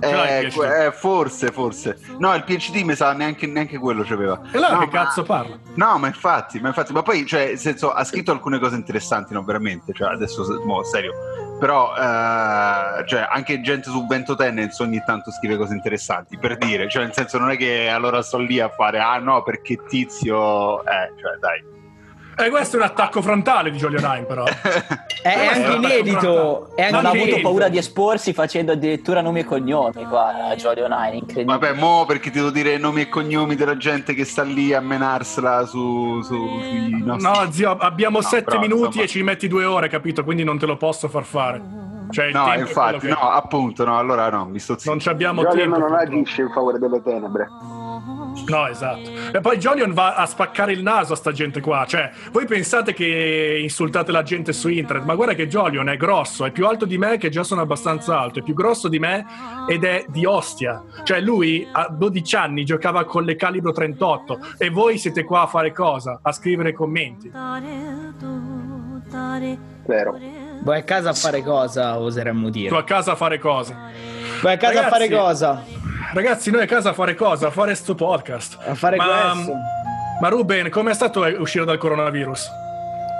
Eh, eh, forse, forse. No, il PhD mi sa neanche, neanche quello c'aveva. E allora no, che ma- cazzo parla? No, ma infatti, ma infatti, ma poi, cioè, nel senso, ha scritto alcune cose interessanti, no, veramente, cioè, adesso, mo, serio. Però, eh, cioè, anche gente su Vento ogni tanto scrive cose interessanti, per dire, cioè, nel senso, non è che allora sto lì a fare, ah no, perché tizio, eh, cioè, dai. E questo è un attacco frontale di Jolly Rhyme, però. È, è Eh, anche è un inedito. È Non anche ha avuto paura di esporsi facendo addirittura nomi e cognomi qua a Jolly Online, incredibile. Vabbè, mo perché ti devo dire nomi e cognomi della gente che sta lì a menarsela su, su, sui nostri... No, zio, abbiamo No, sette però, minuti insomma. e ci metti due ore, capito? Quindi non te lo posso far fare. Cioè, No, infatti, che- no, appunto, no, allora no, mi sto zitto. Non ci abbiamo Jolion tempo. non agisce in favore delle tenebre. No, esatto. E poi Jolion va a spaccare il naso a sta gente qua. Cioè, voi pensate che insultate la gente su internet, ma guarda che Jolion è grosso, è più alto di me, che già sono abbastanza alto, è più grosso di me ed è di Ostia. Cioè, lui a 12 anni giocava con le calibro 38 e voi siete qua a fare cosa? A scrivere commenti. Vero. Vai a casa a fare cosa, oseremmo Tu dire. a casa a fare cosa? Vai a casa a fare Ragazzi, cosa? Ragazzi, noi a casa a fare cosa? A fare sto podcast. A fare ma, questo. Ma Ruben, com'è stato uscire dal coronavirus?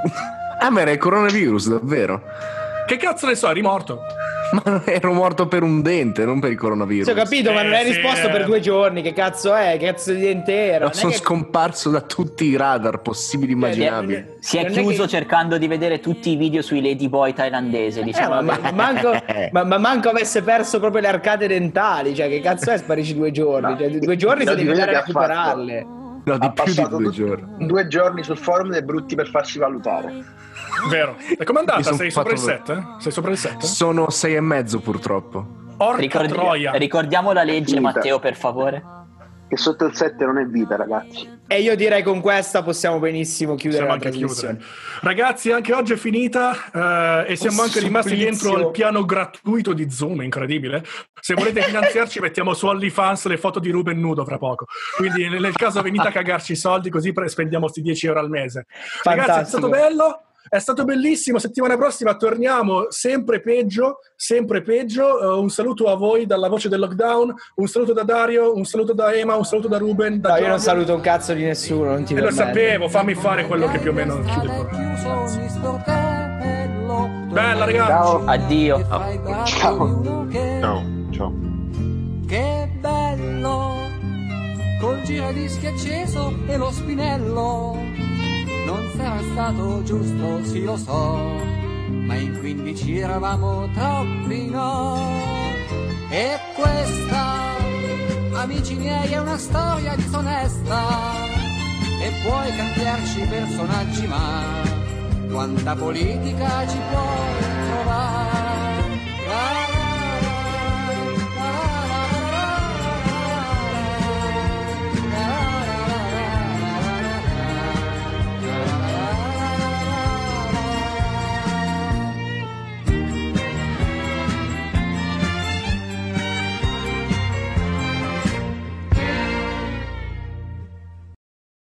Ah, ma era il coronavirus, davvero? Che cazzo ne so, eri morto? Ma ero morto per un dente, non per il coronavirus. Sì, ho capito, ma non Eh, hai sì, risposto eh. per due giorni. Che cazzo è? Che cazzo di dente era? No, è sono che- scomparso da tutti i radar possibili e immaginabili. Si è non è chiuso che- cercando di vedere tutti i video sui ladyboy thailandese, Eh, diciamo. ma, ma- manco, ma, ma manco avesse perso proprio le arcate dentali. Cioè, che cazzo è? Sparisci due giorni. Cioè, due giorni No, se devi andare a ha fatto. No, di Ha più di due giorni. due giorni sul forum dei brutti per farsi valutare. Vero. E com'è andata? Sei sopra il fatto- 7? Sei sopra il 7? Sono sei e mezzo purtroppo. Ricordi- troia. ricordiamo la legge, Finita. Matteo, per favore. Che sotto il 7 non è vita, ragazzi. E io direi con questa possiamo benissimo chiudere Possiamo la anche trasmissione. chiudere. Ragazzi, anche oggi è finita eh, e siamo Oh, anche rimasti supplizio. dentro il piano gratuito di Zoom, incredibile. Se volete finanziarci mettiamo su OnlyFans le foto di Ruben nudo fra poco. Quindi nel caso venite a cagarci i soldi così spendiamo sti 10 euro al mese. Ragazzi, è Fantastico. stato bello. È stato bellissimo, settimana prossima torniamo sempre peggio, sempre peggio. Eh, un saluto a voi dalla voce del lockdown, un saluto da Dario, un saluto da Ema, un saluto da Ruben. Da No, io non Giorgio. saluto un cazzo di nessuno, non ti E lo sapevo, fammi fare quello che più o meno chiude il. Bella ragazzi. Ciao. Addio. Ciao. Ciao, ciao. Che bello, col giradischi acceso e lo spinello non sarà stato giusto, sì lo so, ma in 15 eravamo troppi no. E questa, amici miei, è una storia disonesta e puoi cambiarci personaggi, ma quanta politica ci puoi trovare?